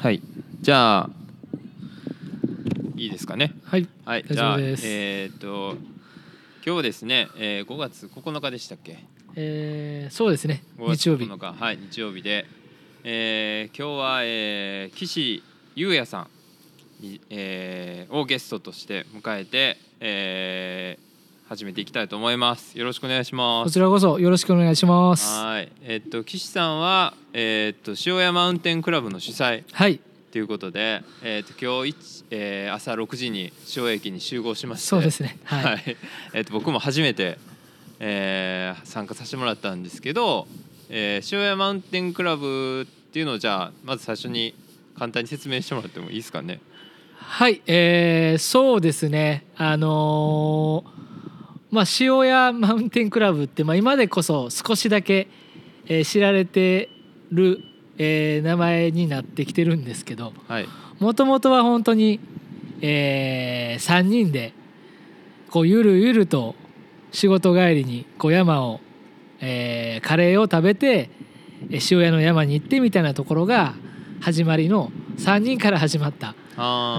はい。じゃあいいですかね？はい。はい。大じゃあ丈夫です。えーっと今日ですね、えー、5月9日でしたっけ？えー、そうですね。5月日。曜日9日。はい日曜日で、えー、今日は、えー、岸優也さんに、えー、をゲストとして迎えて、えー、始めていきたいと思います。よろしくお願いします。こちらこそよろしくお願いします。はい。えーっと岸さんはえーっと塩屋マウンテンクラブの主催はい。ということで、えー、と今日一、えー、朝6時に塩駅に集合しまして。そうですね。はい、はい。えー、と僕も初めて、えー参加させてもらったんですけど、えー、塩屋マウンテンクラブっていうのをじゃあまず最初に簡単に説明してもらってもいいですかね？はい、えー、そうですね。あのーまあ塩屋マウンテンクラブって、まあ、今でこそ少しだけ、えー知られてる、えー名前になってきてるんですけどはい、もともとは本当に、え3人でこうゆるゆると仕事帰りにこう山を、えーカレーを食べてえー塩屋の山に行ってみたいなところが始まりの3人から始まった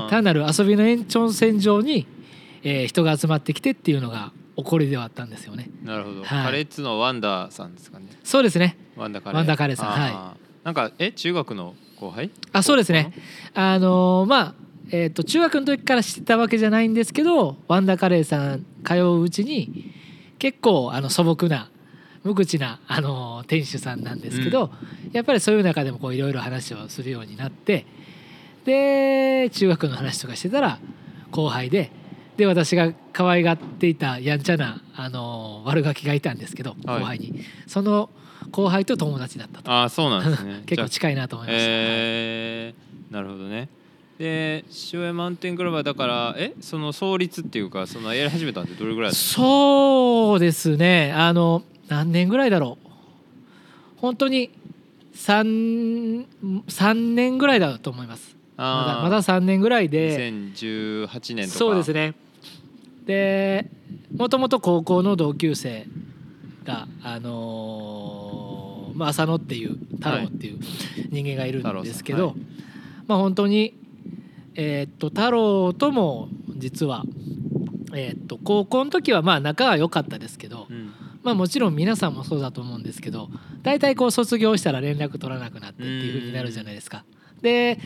単なる遊びの延長線上に、えー人が集まってきてっていうのが起こりではあったんですよね。なるほど、はい。カレーっつうのはワンダーさんですかね。そうですね。ワンダーカレー。ワンダーカレーさん。はなんかえ中学の後輩？あそうですね。あのーまあえー、と中学の時から知ってたわけじゃないんですけどワンダカレーさん通ううちに結構あの素朴な無口な、あのー店主さんなんですけど、やっぱりそういう中でもこういろいろ話をするようになってで中学の話とかしてたら後輩でで私が可愛がっていたやんちゃな、あのー悪ガキがいたんですけどはい。後輩に、その後輩と友達だったと。ああそうなんですね。結構近いなと思いました。えー、なるほどね。で塩屋マウンテンクラブはだからえその創立っていうかそのやり始めたんってどれぐらいそうですね。あの何年ぐらいだろう。本当に 3, 3年ぐらいだと思います。まだまだ3年ぐらいで。2018年とか。そうですねでもともと高校の同級生があのーまあ、浅野っていう太郎っていう人間がいるんですけど、太郎まあ本当にえーっと太郎とも実は、えーっと高校の時はまあ仲は良かったですけど、うんまあもちろん皆さんもそうだと思うんですけど大体こう卒業したら連絡取らなくなってっていう風になるじゃないですか。で、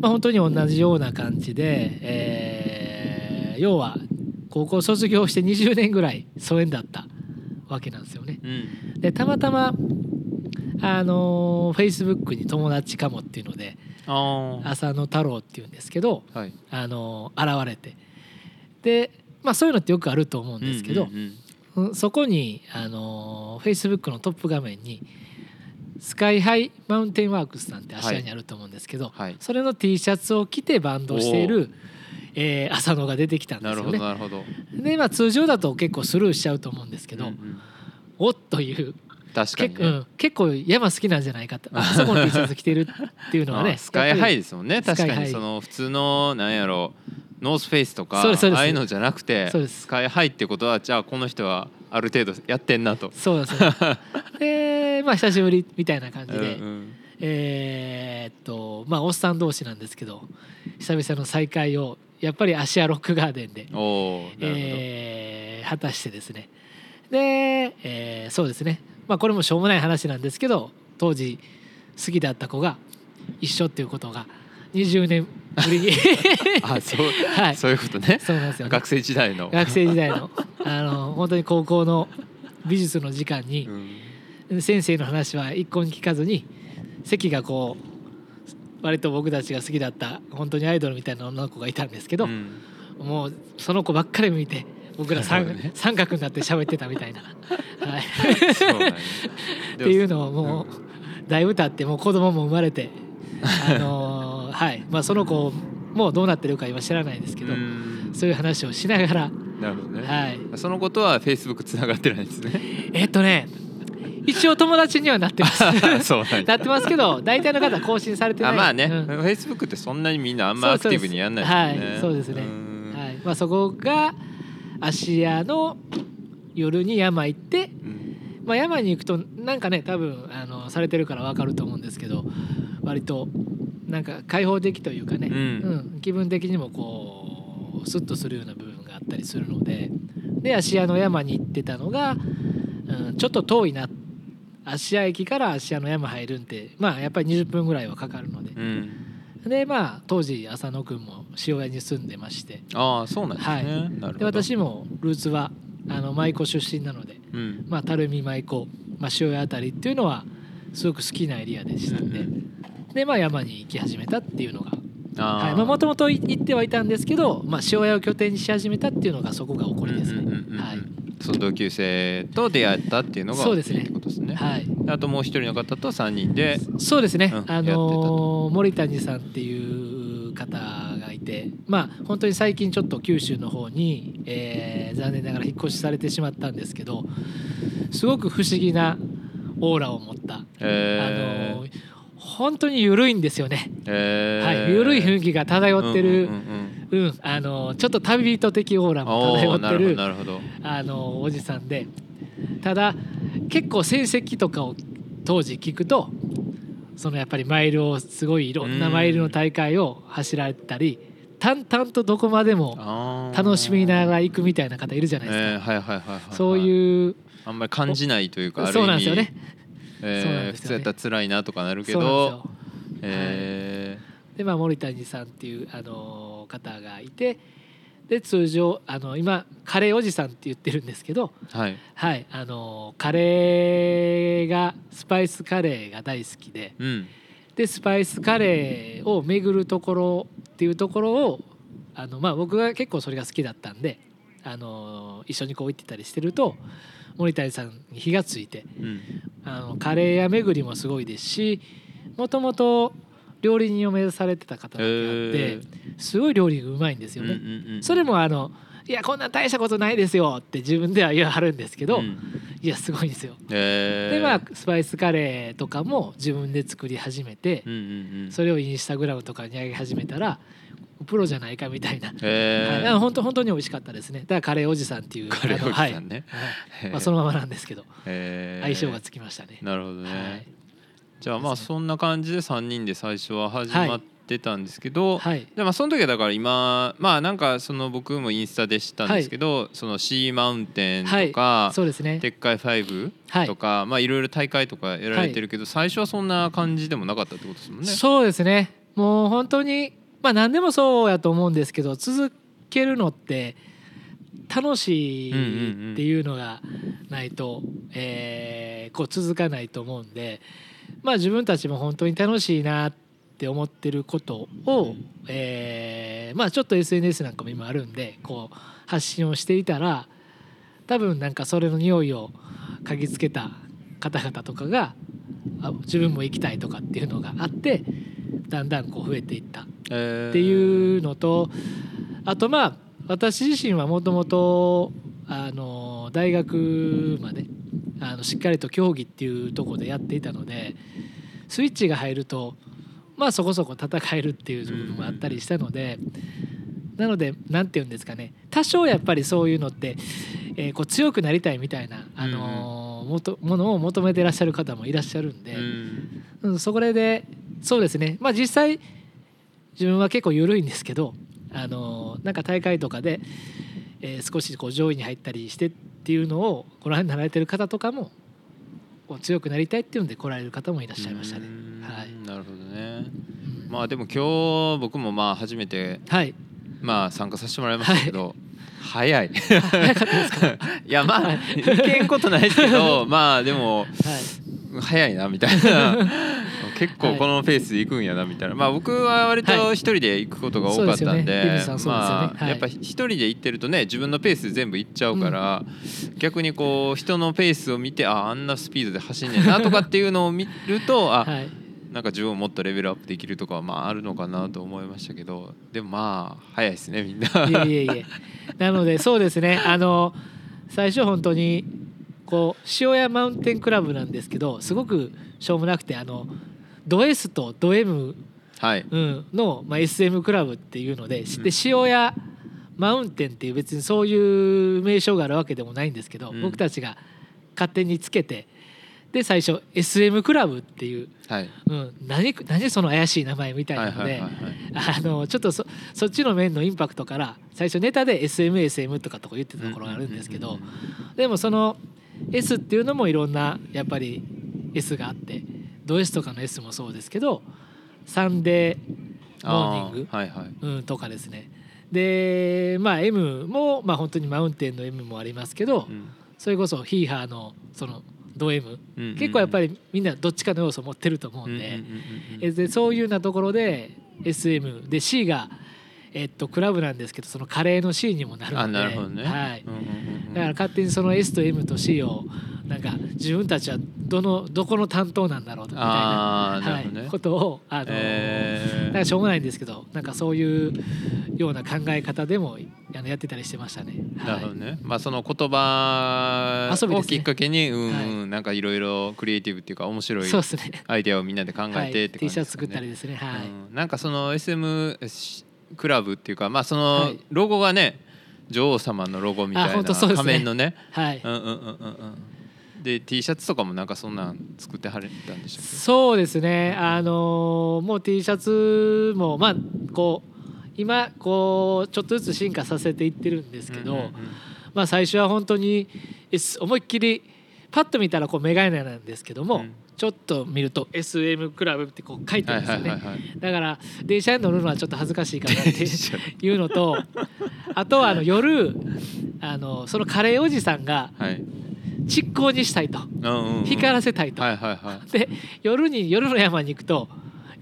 まあ、本当に同じような感じで、えー要は高校卒業して20年ぐらい疎遠だったわけなんですよね。うん。でたまたまあのフェイスブックに友達かもっていうので浅野太郎っていうんですけどはい。あの現れて。でまあそういうのってよくあると思うんですけど、うんうんそこにあのフェイスブックのトップ画面にスカイハイマウンテンワークスさんって芦屋にあると思うんですけど、はい。それの T シャツを着てバンドをしている、えー浅野が出てきたんでなるほどすよね。なるほど。でまあ通常だと結構スルーしちゃうと思うんですけど、うんうん。おっという確かにね。結うん、結構山好きなんじゃないかとあそこの T シャツ着てるっていうのはねあスカイハイですもんね。確かにその普通のなんやろノースフェイスとかああいうのじゃなくてスカイハイってことはじゃあこの人はある程度やってんなと。そうですねでまあ久しぶりみたいな感じで、うんうんえーっとまあおっさん同士なんですけど久々の再会をやっぱり芦屋ロックガーデンで、えー果たしてですね。で、えーそうですね。まあこれもしょうもない話なんですけど当時好きだった子が一緒っていうことが20年ぶりに あそう、はい。そういうことね。そうなんですよね、学生時代の。学生時代の。あの本当に高校の美術の時間にう、ん。先生の話は一向に聞かずに席がこう割と僕たちが好きだった本当にアイドルみたいな女の子がいたんですけど、うん。もうその子ばっかり見て僕ら三,、ね。三角になって喋ってたみたいな、っていうのをもうだいぶ経ってもう子供も生まれて、あのー はい。まあ、その子もうどうなってるか今知らないですけど、うん。そういう話をしながら、なるほどね、はい、そのことはフェイスブックつながってないんですね。えっとね一応友達にはなってます。なってますけど大体の方は更新されてない。あまあね、うん。フェイスブックってそんなにみんなあんまアクティブにやんないですそうですよねはい。そうですね。ん。はい。まあ、そこが芦屋の夜に山行って、うん。まあ、山に行くとなんかね多分あのされてるから分かると思うんですけど割となんか開放的というかね、うん。うん。気分的にもこうスッとするような部分があったりするので。で芦屋の山に行ってたのが、うん、ちょっと遠いな芦屋駅から芦屋の山入るんってまあやっぱり20分ぐらいはかかるので。うん。でまあ当時浅野君も塩屋に住んでまして。ああそうなんですね、はい。で私もルーツはあの舞妓出身なので、うん。まあ、垂水舞妓、まあ、塩屋あたりっていうのはすごく好きなエリアでしたんで、うんでまあ山に行き始めたっていうのが。もともと行ってはいたんですけど、まあ、塩屋を拠点にし始めたっていうのがそこが起こりですね。はいその同級生と出会ったっていうのがそうですね。すね。はい、あともう一人の方と三人で、そうですね、あうんやってたのと。ー森谷さんっていう方がいてまあ本当に最近ちょっと九州の方に、えー残念ながら引っ越しされてしまったんですけどすごく不思議なオーラを持った、えー。あのー本当に緩いんですよね、えー。はい、緩い雰囲気が漂ってる、うんうんうんうんあのーちょっと旅人的オーラうんも漂ってる。あのおじさんで。ただ結構成績とかを当時聞くとそのやっぱりマイルをすごいいろん。なマイルの大会を走られたり淡々とどこまでも楽しみながら行くみたいな方いるじゃないですか、えーはいはいはいはいはい。そういうあんまり感じないというかそうなんですよね。えーそうなんですよね。普通やったら辛いなとかなるけそうなんですどよ、えでまあ森谷さんっていうあの方がいてで通常あの今カレーおじさんって言ってるんですけどーはい。はいあのカレーがスパイスカレーが大好きでうん。でスパイスカレーを巡るところっていうところをあの、まあ、僕が結構それが好きだったんであの一緒にこう行ってたりしてると森谷さんに火がついてうん。あのカレー屋巡りもすごいですしもともと料理人を目指されてた方だけあって、へすごい料理がうまいんですよね。それもあのいやこんな大したことないですよって自分では言わはるんですけど、うん。いやすごいんですよ。えー。でまあスパイスカレーとかも自分で作り始めて、それをインスタグラムとかに上げ始めたらプロじゃないかみたいな、えー。はい、本当本当に美味しかったですね。だからカレーおじさんっていうカレーおじさんね。まあ、そのままなんですけど。えー。相性がつきましたね、なるほどね、はいじゃあまあそんな感じで3人で最初は始まってたんですけど、はい。でまあその時はだから今まあなんかその僕もインスタで知ったんですけど、その C マウンテンとか、そうですね。鉄海5はい。とか、まあいろいろ大会とかやられてるけど、最初はそんな感じでもなかったってことですもんね。そうですね。もう本当にまあ何でもそうやと思うんですけど続けるのって楽しいっていうのがないと、えーこう続かないと思うんでまあ自分たちも本当に楽しいなって思ってることを、えーまあちょっと SNS なんかも今あるんでこう発信をしていたら多分なんかそれの匂いを嗅ぎつけた方々とかがあ自分も行きたいとかっていうのがあってだんだんこう増えていった。っえーていうのとあとまあ私自身はもともとあの大学まであのしっかりと競技っていうところでやっていたのでスイッチが入るとまあそこそこ戦えるっていう部分もあったりしたので。なので何て言うんですかね。多少やっぱりそういうのって、えーこう強くなりたいみたいな、あのーもとものを求めてらっしゃる方もいらっしゃるんで、うん。うん、そこでそうですね。まあ実際自分は結構緩いんですけど、あのーなんか大会とかで、えー少しこう上位に入ったりしてっていうのをご覧になられてる方とかも強くなりたいっていうので来られる方もいらっしゃいましたねう。んはいなるほどね。うんまあでも今日僕もまあ初めてはい、まあ参加させてもらいましたけど、早い。早かったですか？いやまはあいいけんことないですけどまあでもはい、早いなみたいな結構このペースで行くんやなみたいな。まあ僕は割と一人で行くことが多かったんでまあやっぱ一人で行ってるとね自分のペースで全部行っちゃうから逆にこう人のペースを見てああんなスピードで走んねんなとかっていうのを見るとあはい、なんか自分をもっとレベルアップできるとかはまああるのかなと思いましたけどでもまあ早いですねみんな。いえいえいえ。なのでそうですね。あの最初本当にこう塩屋マウンテンクラブなんですけど、すごくしょうもなくてあのド S とド M はい。うん。のまあ SM クラブっていうので、で塩屋マウンテンっていう別にそういう名称があるわけでもないんですけど、うん。僕たちが勝手につけてで最初 SM クラブっていう、はい。うん、何何その怪しい名前みたいはないのでちょっとそそっちの面のインパクトから最初ネタで SMSM とかとか言ってたところがあるんですけどでもその S っていうのもいろんなやっぱり S があってド S とかの S もそうですけどサンデーモーニングあはいはい。うん、とかですね。でまあ M もまあ本当にマウンテンの M もありますけど、うん。それこそヒーハーのそのド M、うんうん結構やっぱりみんなどっちかの要素を持ってると思うんで,、えでそういうようなところで SM で C が、えっと、クラブなんですけどそのカレーの C にもなるのであなるほどねはいだから勝手にその S と M と C をなんか自分たちはどのどこの担当なんだろうみたいなはいねことをあの、えーなんかしょうがないんですけどなんかそういうような考え方でもあのやってたりしてましたね。はいなるほどね。まあその言葉をきっかけに、うん、はいうんなんかいろいろクリエイティブっていうか面白い。アイデアをみんなで考はい、えてって T 感じですかシャツ作ったりね。ですね。はい。うんなんかその SM クラブっていうかまあそのはいロゴがね女王様のロゴみたあいな本当そうですね仮面のね。はい。うんうんうんうんうん。で T シャツとかもなんかそんなん作ってはれたんでしたっけ？そうですね。あのーもう T シャツもまあこう今こうちょっとずつ進化させていってるんですけど、まあ最初は本当に思いっきりパッと見たらこうメガネなんですけども、うんちょっと見ると SM クラブってこう書いてはいるんですよね。はいはいはい。だから電車に乗るのはちょっと恥ずかしいかなって いうのとあとはあの夜あのそのカレーおじさんがはい。蓄光にしたいとうんうんうん光らせたいと、はいはいはで夜に夜の山に行くと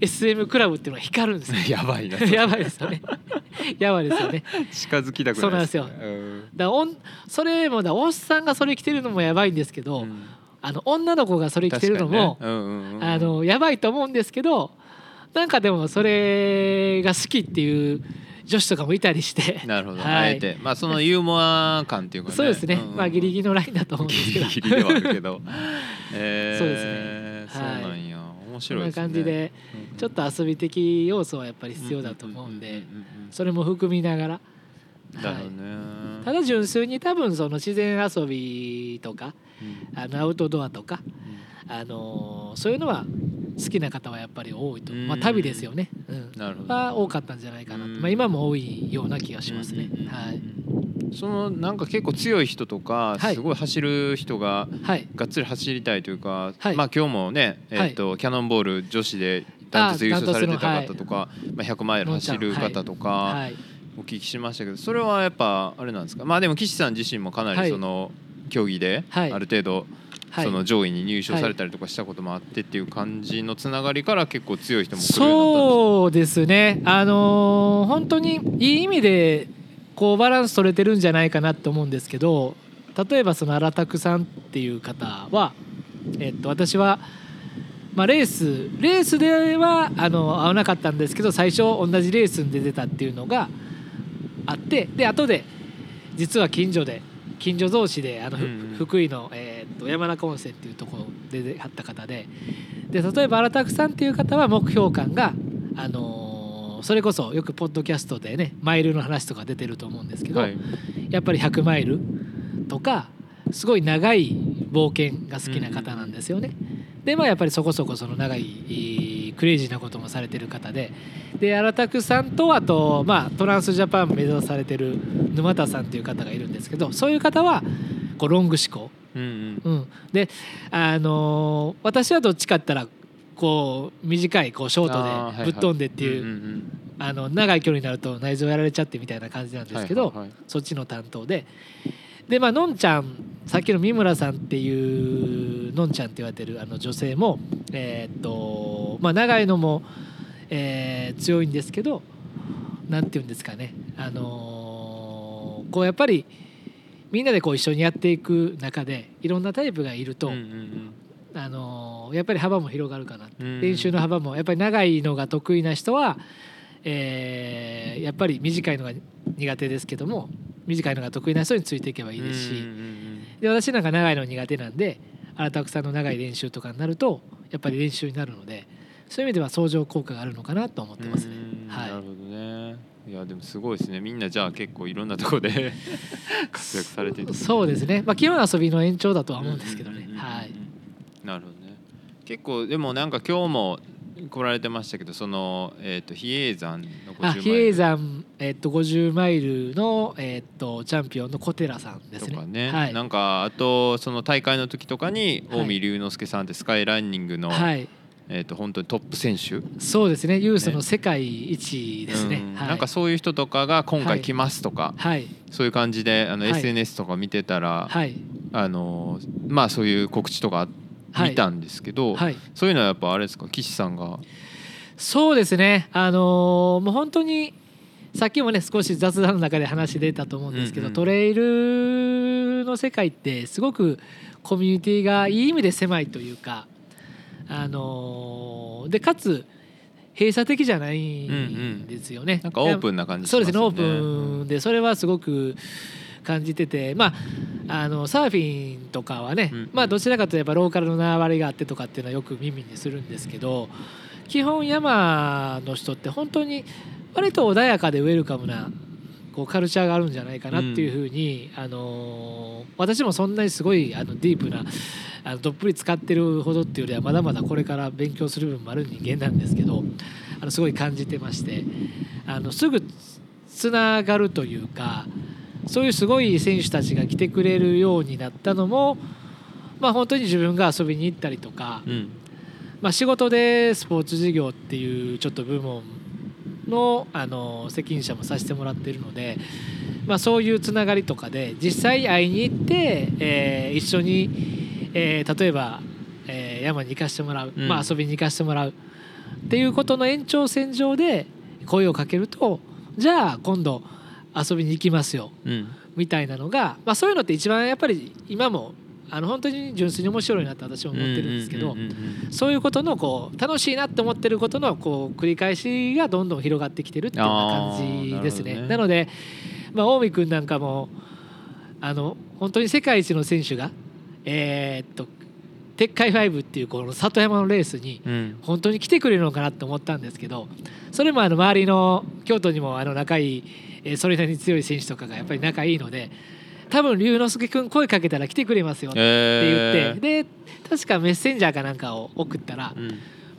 SM クラブっていうのが光るんですよ。い。やばいな。やばいですよね。やばいですよね。近づきたくないそうなんですよ。うん。だおんそれもだおっさんがそれ着てるのもやばいんですけど、うん。あの女の子がそれ着てるのも、ね。うんうんうんあのやばいと思うんですけどなんかでもそれが好きっていう女子とかもいたりして。なるほど、はい。あえて。まあそのユーモア感っていうかね。そうですね、んんまあギリギリのラインだと思うんですけど。ギリギリではあるけど。えー、そうですね。はい。そうなんや。面そんな白いね。感じでうん。ちょっと遊び的要素はやっぱり必要だと思うんでそれも含みながら、うんなるほどはい。ね、ただ純粋に多分その自然遊びとかうん。あのアウトドアとか、うん。あのーそういうのは好きな方はやっぱり多いと、まあ、うん旅ですよね、うん、なるほど。は多かったんじゃないかなと、うん。まあ、今も多いような気がしますね。はい、そのなんか結構強い人とかはい。すごい走る人がはい、がっつり走りたいというか、はい。まあ今日もね、えーとキャノンボール女子でダントツ優勝されてた方とか、まあ、100マイル走る方とか、はい、お聞きしましたけどそれはやっぱあれなんですか？まあでも岸さん自身もかなはい。りその競技であはい。る程度はい。その上位に入賞されたりとかしたこともあってっていう感じのつながりから結構強い人もそうですね、あのー本当にいい意味でこうバランス取れてるんじゃないかなと思うんですけど例えばその荒拓さんっていう方は、えっと、私は、まあ、レースレースではあの合わなかったんですけど最初同じレースに出てたっていうのがあってで後で実は近所で近所同士であの、ふうんうん。福井の、えーっと山中温泉っていうところで出会った方でで例えば荒拓さんっていう方は目標感が、あのーそれこそよくポッドキャストでねマイルの話とか出てると思うんですけど、はい。やっぱり100マイルとかすごい長い冒険が好きな方なんですよね。でまあやっぱりそこそこその長いえークレイジーなこともされてる方で。で荒拓さんとあと、まあ、トランスジャパン目指されてる沼田さんっていう方がいるんですけどそういう方はこうロング思考、うんうん。うん、で、あのー私はどっちかって言ったらこう短いこうショあートでぶっ飛んでっていう、あの長い距離になると内臓やられちゃってみたいな感じなんですけど、そっちの担当で。でまあのんちゃんさっきの三村さんっていうのんちゃんって言われてるあの女性もえーっとまあ長いのも、えー強いんですけどなんて言うんですかね。あのーこうやっぱりみんなでこう一緒にやっていく中でいろんなタイプがいると、あのーやっぱり幅も広がるかなうん。練習の幅もやっぱり長いのが得意な人は、えーやっぱり短いのが苦手ですけども短いのが得意な人についていけばいいですし、で私なんか長いの苦手なんで荒拓さんの長い練習とかになるとやっぱり練習になるのでそういう意味では相乗効果があるのかなと思ってますね。うん。はい。なるほどね。いやでもすごいですね。みんなじゃあ結構いろんなところで 活躍されててそうですね、まあ、基本遊びの延長だとは思うんですけどね。はいなるほどね。結構でもなんか今日も来られてましたけどその、えー、と比叡山の50マイル。あ比叡山、えっと50マイルの、えっとチャンピオンの小寺さんですね。とかね、はい、なんかあとその大会の時とかにはい近江龍之介さんってスカイランニングの、はい、えー、と本当にトップ選手。そうですね。ユースの世界一ですね。はい、うんなんかそういう人とかが今回来ますとか、はい。そういう感じであのはい。SNS とか見てたら、はい。あのまあそういう告知とかはい見たんですけど、はい。そういうのはやっぱあれですか？岸さんが。そうですね。あのーもう本当にさっきもね少し雑談の中で話出たと思うんですけど、うんうん。トレイルの世界ってすごくコミュニティがいい意味で狭いというかあのーでかつ閉鎖的じゃないんですよね。なんかオープンな感じしそうですすねオープンでそれはすごく感じててまああのサーフィンとかはね、うん。まあどちらかといえばローカルの縄張りがあってとかっていうのはよく耳にするんですけど基本山の人って本当に割と穏やかでウェルカムなこうカルチャーがあるんじゃないかなっていうふうに、あのー私もそんなにすごいあのディープなあのどっぷり使ってるほどっていうよりはまだまだこれから勉強する部分もある人間なんですけどあのすごい感じてましてあのすぐつながるというかそういうすごい選手たちが来てくれるようになったのも、まあ、本当に自分が遊びに行ったりとか、うん。まあ、仕事でスポーツ事業っていうちょっと部門のあの責任者もさせてもらってるので、まあ、そういうつながりとかで実際会いに行って、えー一緒に、えー例えば、えー山に行かせてもらう、うん。まあ、遊びに行かせてもらう。っていうことの延長線上で声をかけるとじゃあ今度遊びに行きますよ。うん。みたいなのが、まあ、そういうのって一番やっぱり今もあの本当に純粋に面白いなって私は思ってるんですけど、そういうことのこう楽しいなって思ってることのこう繰り返しがどんどん広がってきてるっていうような感じですね。なね。なので、まあ、近江君なんかもあの本当に世界一の選手が、えーっと鉄海ファイブっていうこの里山のレースにうん。本当に来てくれるのかなと思ったんですけどそれもあの周りの京都にもあの仲いい、えーそれなりに強い選手とかがやっぱり仲いいので多分龍之介君声かけたら来てくれますよって言って、で確かメッセンジャーかなんかを送ったら、うん。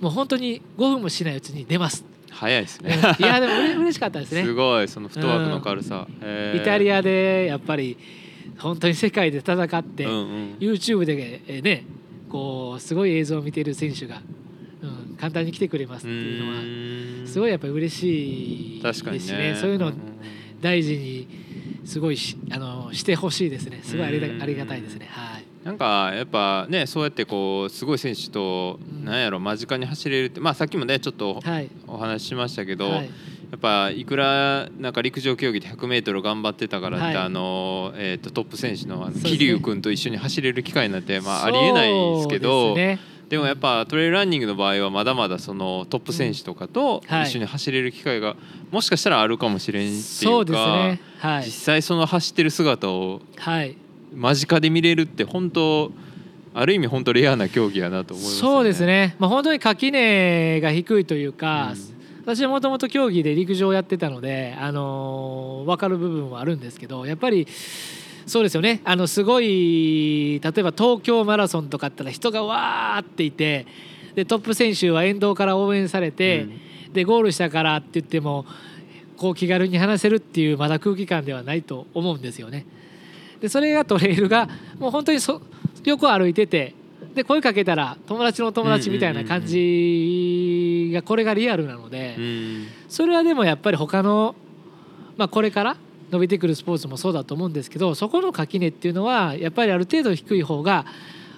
もう本当に5分もしないうちに出ます。早いですうん。ねいやでもうれ嬉しかったですね。すごいそのフットワークの軽さ、イタリアアでやっぱり本当に世界で戦って、うんうん。YouTube でえーねこうすごい映像を見ている選手が、うん、簡単に来てくれますっていうのははすごいやっぱり嬉しいです確かにしね。そういうのを大事にすごいしあのしてほしいですね。すごいありありがたいですね。はい。なんかやっぱねそうやってこうすごい選手とうん。なんやろ間近に走れるってまあさっきもねちょっとはい。お話ししましたけど、はい。やっぱいくらなんか陸上競技で 100m 頑張ってたからって、はい。あのえー、とトップ選手の桐生君と一緒に走れる機会なんて、まあ、ありえないですけどでもやっぱトレイルランニングの場合はまだまだそのトップ選手とかと一緒に走れる機会がもしかしたらあるかもしれんっていうかそうですね。はい。実際その走ってる姿をはい。間近で見れるって本当ある意味本当レアな競技やなと思います、そうです。ね、まあ、本当に垣根が低いというか、私はもともと競技で陸上をやってたので、あのー分かる部分はあるんですけどやっぱりそうですよね。あのすごい例えば東京マラソンとかあったら人がわーっていてでトップ選手は沿道から応援されて、でゴールしたからって言ってもこう気軽に話せるっていうまだ空気感ではないと思うんですよね。でそれがトレイルがもう本当にそ横歩いててで声かけたら友達の友達みたいな感じがこれがリアルなので、うん。それはでもやっぱり他の、まあ、これから伸びてくるスポーツもそうだと思うんですけどそこの垣根っていうのはやっぱりある程度低い方が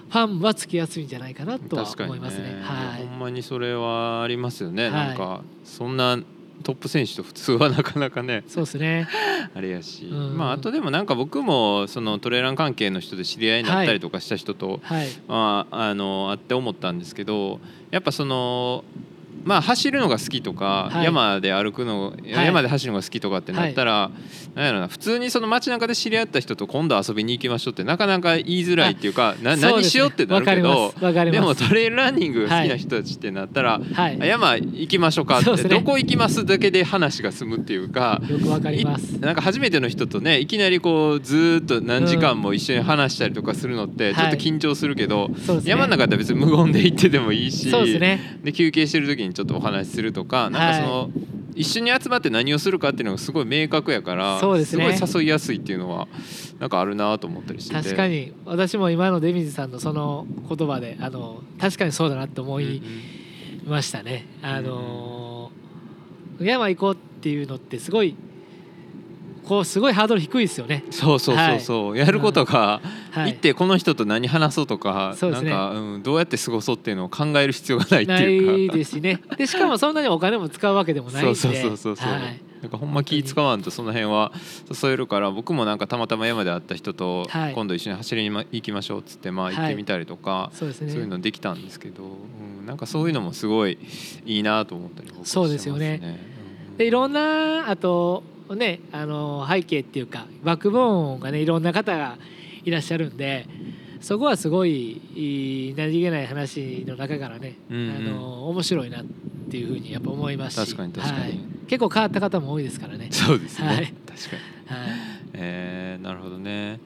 ファンはつきやすいんじゃないかなとは思いますね。ねはい。ほんまにそれはありますよね、はい。なんかそんなトップ選手と普通はなかなかね。そうですね。あれやし、うん。まああとでもなんか僕もそのトレーラン関係の人で知り合いになったりとかした人と、はい。まああのあって思ったんですけどやっぱそのまあ走るのが好きとか、はい。山で歩くの、い。山で走るのが好きとかってなったら、なんやろな普通にその街中で知り合った人と今度遊びに行きましょうってなかなか言いづらいっていうかな何しようってなるけどわかります。わかりでもトレイルランニング好きな人たちってなったら、はい。あ山行きましょうかってどこ行きますだけで話が済むっていうか。よくわかります。いなんか初めての人とねいきなりこうずーっと何時間も一緒に話したりとかするのってちょっと緊張するけど、ね。山の中だったら別に無言で行ってでもいいしで休憩してる時にちょっとお話しするとかなんかその、一緒に集まって何をするかっていうのがすごい明確やからそうですね。ごい誘いやすいっていうのはなんかあるなと思ったりしてて。確かに。私も今の出水さんのその言葉であの確かにそうだなって思うんうんいましたね。あの山行こうっていうのってすごいこうすごいハードル低いですよね。そうそうそうそう、やることが、はい。行ってこの人と何話そうとか、なんか、うん、どうやって過ごそうっていうのを考える必要がないってないうか。いですしね。でしかもそんなにお金も使うわけでもないんで。そうそうそうそうそう、はい。なんかほんま気使わんとその辺は誘えるから僕もなんかたまたま山で会った人とはい。今度一緒に走りにま行きましょうっつってまあはい。行ってみたりとか、そういうのできたんですけど、うん、なんかそういうのもすごいいいなと思ったり僕はしてそうですよね。でいろんなあとねあの背景っていうかバックボーンがねいろんな方がいらっしゃるんでそこはすごい何気ない話の中からね、うんうん。あの面白いなっていうふうにやっぱ思いますし確かに確かに。はい。結構変わった方も多いですからね。そうですね、はい。確かに。はい。えーなるほどね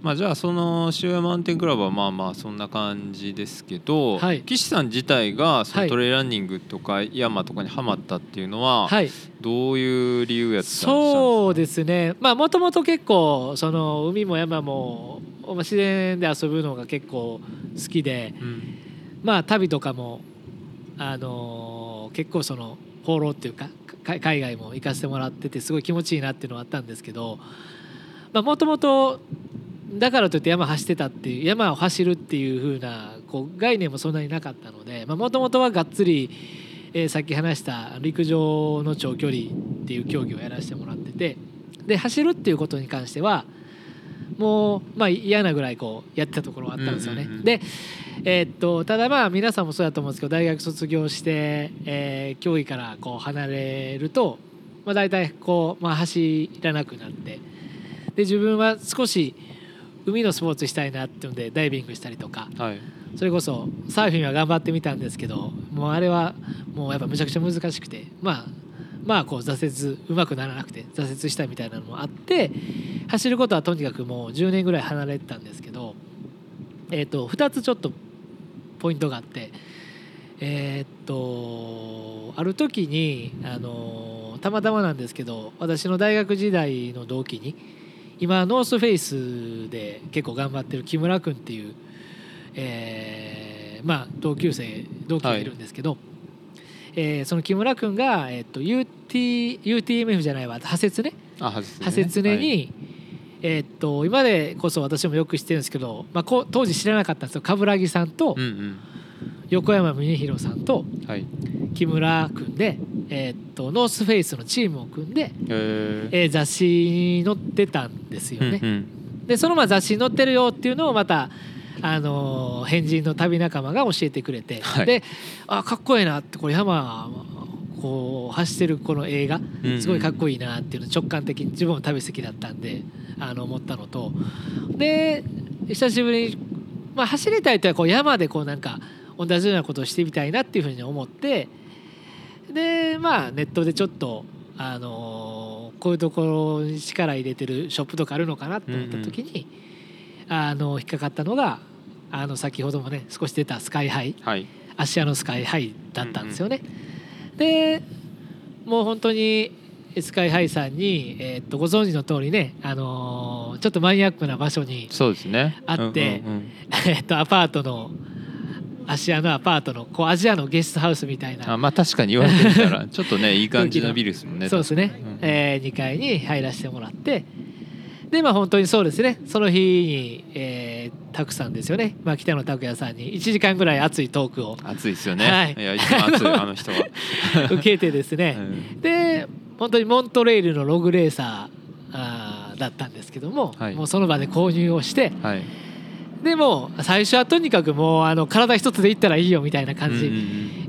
まあじゃあその塩屋マウンテンクラブはまあまあそんな感じですけど、はい。岸さん自体がそはい。のトレイルランニングとか山とかにハマったっていうのは、はい。どういう理由やったんですか？そうですね。まあもともと結構その海も山もまあ自然で遊ぶのが結構好きでうん。まあ旅とかもあのー結構その放浪っていうかか海外も行かせてもらっててすごい気持ちいいなっていうのはあったんですけどもともとだからといって山走ってたっていう山を走るっていう風なこう概念もそんなになかったのでもともとはがっつり、えーさっき話した陸上の長距離っていう競技をやらせてもらっててで走るっていうことに関してはもうまあ嫌なぐらいこうやってたところはあったんですよね。うんうんうんでえーっとただまあ皆さんもそうだと思うんですけど大学卒業して、えー競技からこう離れると、まあ、大体こう、まあ、走らなくなってで自分は少し海のスポーツしたいなっていうのでダイビングしたりとかはい。それこそサーフィンは頑張ってみたんですけどもうあれはもうやっぱむちゃくちゃ難しくてまあまあこう挫折うまくならなくて挫折したみたいなのもあって走ることはとにかくもう10年ぐらい離れてたんですけど、えー、と2つちょっとポイントがあってえーっとある時にあのたまたまなんですけど私の大学時代の同期に今ノースフェイスで結構頑張ってる木村君っていう、えーまあ同級生同期がいるんですけど、えーその木村君が、えーっと UT UTMF じゃないわハセツネ。ハセツネ。に、えーっと今でこそ私もよく知ってるんですけど、まあ、こう当時知らなかったんですよ。鏑木さんとうんうん。横山峰弘さんとはい。木村君で、えーっとノースフェイスのチームを組んで、えー。えー雑誌に載ってたんですよね。うんうん。でそのまま雑誌に載ってるよっていうのをまた、あのー変人の旅仲間が教えてくれて、はい。であかっこいいなってこれ山こう走ってるこの映画すごいかっこいいなっていうの直感的に自分も旅好きだったんであの思ったのと。で久しぶりに、まあ、走りたいというこう山でこうなんか同じようなことをしてみたいなっていうふうに思ってでまあネットでちょっとあのーこういうところに力入れてるショップとかあるのかなと思った時に、あの引っかかったのがあの先ほどもね少し出たスカイハイ。はい。芦屋のスカイハイだったんですよね。でもう本当にスカイハイさんに、えーっとご存知の通りね、あのーちょっとマニアックな場所にそうですね。あってアパートの芦屋のアパートのこうアジアのゲストハウスみたいなあまあ確かに言われてみたらちょっとねいい感じのビルですもんね そうですね、うんえ2階に入らせてもらって。でまあ本当にそうですね。その日に、えー、たくさんですよね、まあ、北野拓也さんに1時間ぐらい熱いトークを。暑いですよね、はい。い、や一番暑い あの人は、受けてですね、うん。で本当にモントレイルのログレーサーあーだったんですけども、はい。もうその場で購入をしてはいでも最初はとにかくもうあの体一つで行ったらいいよみたいな感じ、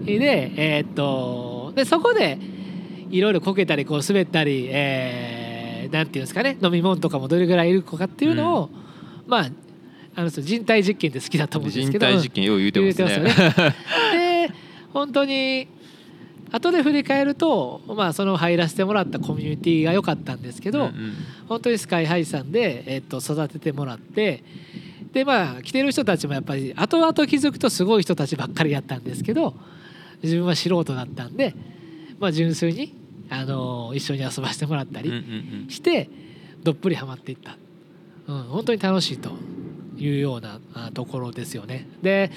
でえーっとでそこでいろいろこけたりこう滑ったり、えーなんていうんですかね飲み物とかもどれぐらいいるかっていうのを、まああの人人体実験って好きだと思うんです人けど。体実験よう言うてますね。で本当に後で振り返ると、まあ、その入らせてもらったコミュニティが良かったんですけど、本当にスカイハイさんで、えっと育ててもらってでまあ来てる人たちもやっぱり後々気づくとすごい人たちばっかりやったんですけど自分は素人だったんで、まあ、純粋に、あの一緒に遊ばせてもらったりうんしてどっぷりハマっていった、うん、本当に楽しいというようなあところですよね。で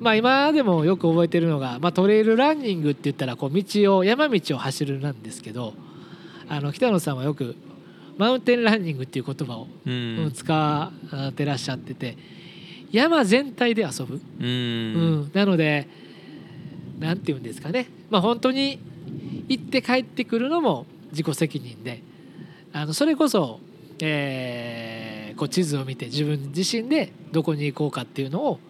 まあ、今でもよく覚えてるのが、まあ、トレイルランニングって言ったらこう道を山道を走るなんですけどあの北野さんはよくマウンテンランニングっていう言葉を使ってらっしゃってて山全体で遊ぶ、ううん。んなのでなんて言うんですかね、まあ、本当に行って帰ってくるのも自己責任であのそれこそ、えーこう地図を見て自分自身でどこに行こうかっていうのを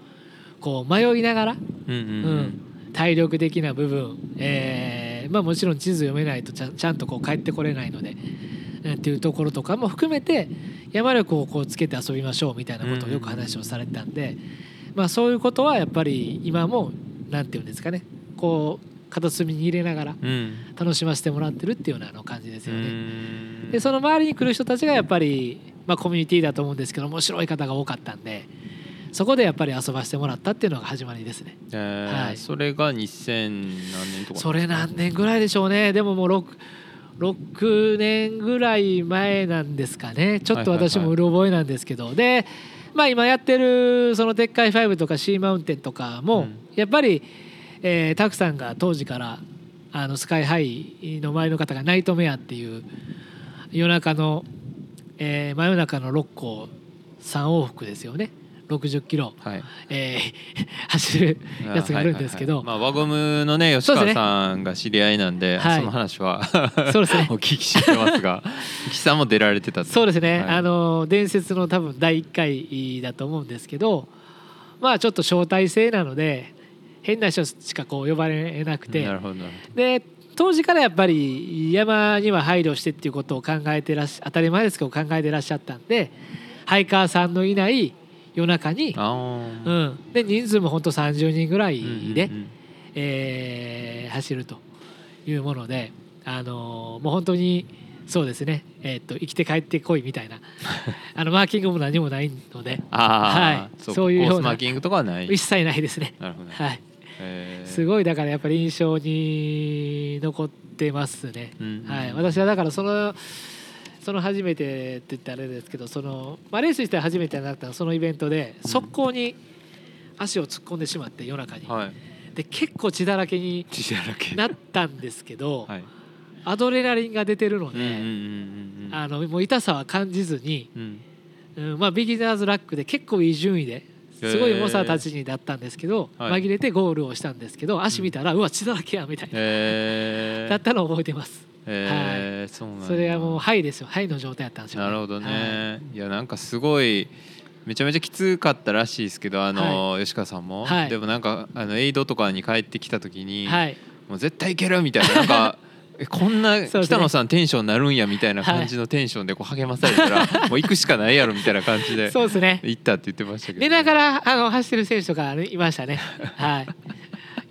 こう迷いながら、うんうんうん。体力的な部分、えーまあ、もちろん地図読めないとちゃんとこう帰ってこれないので、えーっていうところとかも含めて山力をこうつけて遊びましょうみたいなことをよく話をされてたんで、まあ、そういうことはやっぱり今もなんていうんですかねこう片隅に入れながらうん。楽しませてもらってるっていうようなあの感じですうよね。ん。でその周りに来る人たちがやっぱり、まあ、コミュニティだと思うんですけど面白い方が多かったんでそこでやっぱり遊ばせてもらったっていうのが始まりですね。えーはい。それが2000何年とかそれ何年ぐらいでしょうね。でももう 6, 6年ぐらい前なんですかね。ちょっと私もうる覚えなんですけど、で、まあ、今やってるその鉄海5とかシーマウンテンとかも、うん。やっぱり、えータクさんが当時からあのスカイハイの前の方がナイトメアっていう夜中の、えー真夜中の6個3往復ですよね60キロ、はい。えー 走るやつがあるんですけど、はいはいはい。まあ、輪ゴムのね吉川さんが知り合いなんでそ,、はい。の話は そうですね。お聞きしてますが岸さんも出られてたと。そうですね、はい。あの伝説の多分第1回だと思うんですけどまあちょっと招待制なので変な人しかこう呼ばれなくて。なるほど。で当時からやっぱり山には配慮してっていうことを考えてらっしゃ当たり前ですけど考えてらっしゃったんでハイカーさんのいない夜中にうー。ん、で人数も本当30人ぐらいで、うんうんえー走るというもので、あのーもう本当にそうですね、えー、と生きて帰ってこいみたいな。あのマーキングも何もないので。はい。そういうような。マーキングとかはない。一切ないですね。なるほど、はい、えー。すごいだからやっぱり印象に残ってますね。うん。はい、私はだからそのその初めてって言ったらあれですけどその、まあ、レース自体初めてじゃなくてそのイベントでうん。速攻に足を突っ込んでしまって夜中に、はい。で結構血だらけになったんですけど、はい。アドレナリンが出てるので、もう痛さは感じずに、うん。うんまあ、ビギナーズラックで結構いい順位ですごい猛者たちにだったんですけど、はい。紛れてゴールをしたんですけど足見たら、うわ血だらけやみたいな、えー、だったのを覚えてます。えーそうなんや。それがもうハイですよ。ハイの状態だったんですよ、なるほどね、、はい。やなんかすごいめちゃめちゃきつかったらしいですけどあの、吉川さんも、はい。でもなんかあのエイドとかに帰ってきた時に、はいもう絶対いけるみたいな。なんか えこんな北野さんテンションなるんやみたいな感じのテンションでこう励まされたら、もう行くしかないやろみたいな感じでそうですね。行ったって言ってましたけど、寝ながらあの走ってる選手とかいましたね。はい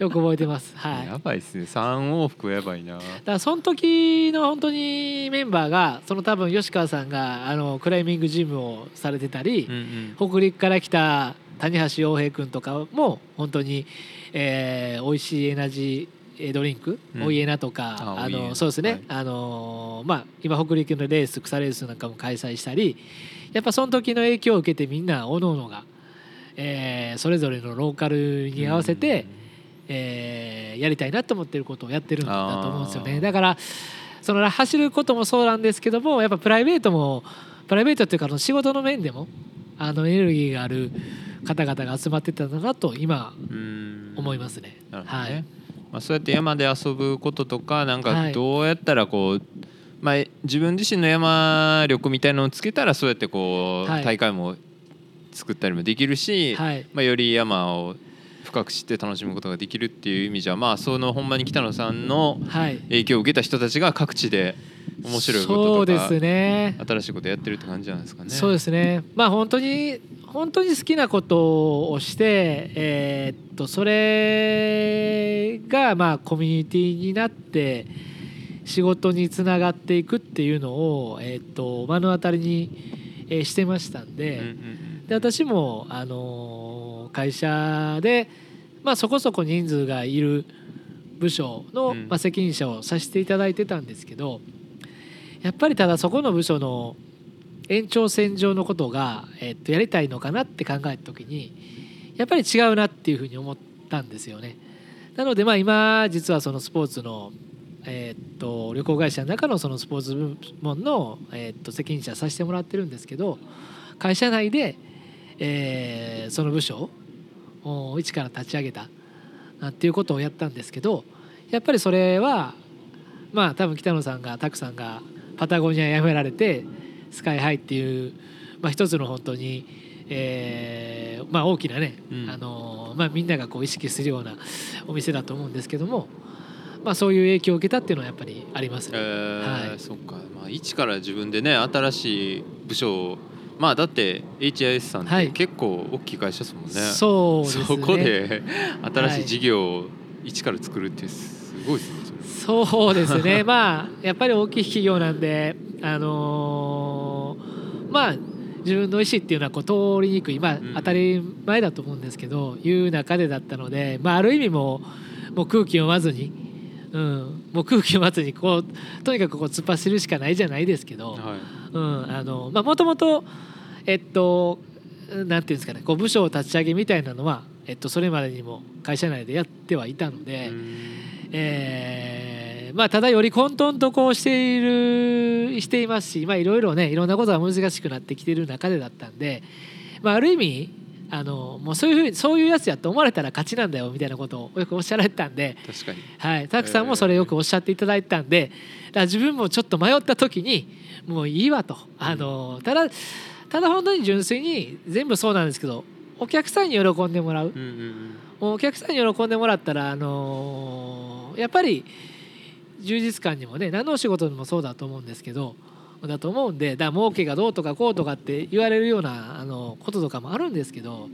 よく覚えてます。はい。やばいですね。3往復やばいな。だからその時の本当にメンバーがその多分吉川さんがあのクライミングジムをされてたりうん、うん。北陸から来た谷橋洋平君とかも本当に、えー、美味しいエナジードリンク、うん。おいえなとかあのそうですね、はい。あのーまあ今北陸のレース草レースなんかも開催したりやっぱその時の影響を受けてみんなおのおのが、えーそれぞれのローカルに合わせて、えーやりたいなと思ってることをやってるんだと思うんですよね。だからその走ることもそうなんですけどもやっぱプライベートもプライベートっていうかあの仕事の面でもあのエネルギーがある方々が集まってたんだなと今うん思いますね。はい。まあ、そうやって山で遊ぶこととかなんはい。かどうやったらこう、まあ、自分自身の山力みたいなのをつけたらそうやってこう、はい。大会も作ったりもできるし、はい。まあ、より山を深く知って楽しむことができるっていう意味じゃまあそのほんまに北野さんのはい。影響を受けた人たちが各地で面白いこそうでととかすね。新しいことやってるって感じなんですかね。そうですね。まあ本当に本当に好きなことをしてえーっとそれがまあコミュニティになって仕事につながっていくっていうのをえーっと目の当たりにえーしてましたんで,、うんうんうんで私もあの会社でまあそこそこ人数がいる部署の、うんまあ、責任者をさせていただいてたんですけどやっぱりただそこの部署の延長線上のことが、えっとやりたいのかなって考えた時にやっぱり違うなっていうふうに思ったんですよね。なのでまあ今実はそのスポーツの、えっと旅行会社の中のそのスポーツ部門の、えっと責任者させてもらってるんですけど会社内で、えーその部署を一から立ち上げたあっていうことをやったんですけどやっぱりそれはまあ多分北野さんが拓さんがパタゴニア辞められてスカイハイっていう、まあ、一つの本当に、えーまあ、大きなね、うん。あのまあ、みんながこう意識するようなお店だと思うんですけども、まあ、そういう影響を受けたっていうのはやっぱりありますね。えーはい。そっか、まあ、一から自分でね新しい部署をまあだって HIS さんっはい。て結構大きい会社ですもんね、そうですね。そこで新しい事業を一から作るってすごいですねそれ。そうですね。まあやっぱり大きい企業なんであのーまあ自分の意思っていうのはこう通りにくい。まあうん。当たり前だと思うんですけど、いう中でだったので、まあ、ある意味もうもう空気読まずに、うん、もう空気読まずにこうとにかくこう突っ走るしかないじゃないですけど、はい。うん、あのまあもともとえっとなんていうんですかねこう部署を立ち上げみたいなのは、えっと、それまでにも会社内でやってはいたので。うん。えーまあ、ただより混沌とこうしているしていますしまあいろいろねいろんなことが難しくなってきている中でだったんで、まあ、ある意味あのもうそういうふうにそういうやつやと思われたら勝ちなんだよみたいなことをよくおっしゃられてたんで、確かに。はい、たくさんもそれよくおっしゃっていただいてたんで。だから自分もちょっと迷った時にもういいわと。あのただただ本当に純粋に全部そうなんですけどお客さんに喜んでもらう。うんうんうん。お客さんに喜んでもらったら、あのーやっぱり充実感にもね何のお仕事でもそうだと思うんですけどだと思うんでだ儲けがどうとかこうとかって言われるようなあのこととかもあるんですけど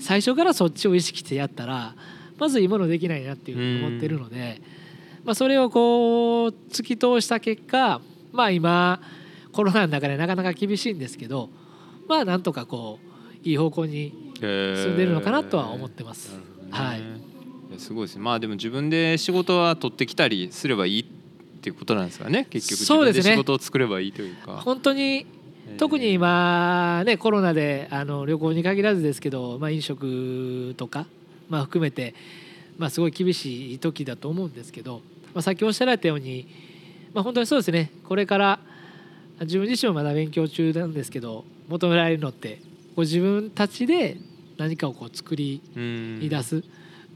最初からそっちを意識してやったらまずいいものできないなっていうふうに思ってるので、まあ、それをこう突き通した結果まあ今コロナの中でなかなか厳しいんですけどまあなんとかこういい方向に進んでるのかなとは思ってます。なるほどね。はい。すごいですね。まあでも自分で仕事は取ってきたりすればいいっていうことなんですかね結局自分そうで仕事を作ればいいというか。本当に特に今ねコロナであの旅行に限らずですけど、まあ、飲食とか、まあ、含めて、まあ、すごい厳しい時だと思うんですけど、まあ、さっきおっしゃられたように、まあ、本当にそうですね。これから自分自身もまだ勉強中なんですけど求められるのってこう自分たちで何かをこう作りうん。出す。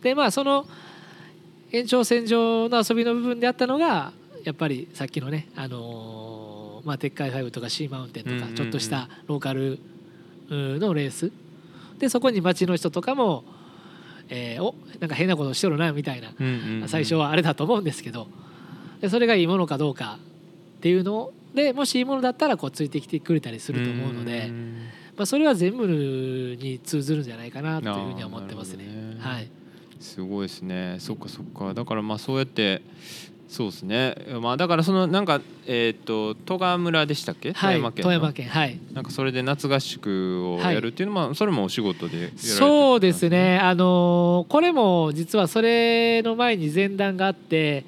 でまあその延長線上の遊びの部分であったのがやっぱりさっきのね、あのーまあ、鉄海ファイブとかシーマウンテンとかちょっとしたローカルうのレース。でそこに街の人とかも、えーおなんか変なことしてるなみたいな最初はあれだと思うんですけどでそれがいいものかどうかっていうのでもしいいものだったらこうついてきてくれたりすると思うので、んまあ、それは全部に通ずるんじゃないかなというふうには思ってますね。ねはい。すごいですね。そっかそっか。だからまあそうやってそうですね。まあだからそのなんかえっ、と戸川村でしたっけ、はい、富山県の。富山県はい。なんかそれで夏合宿をやるっていうのは、それもお仕事でやられてたんそうですね。あのーこれも実はそれの前に前段があって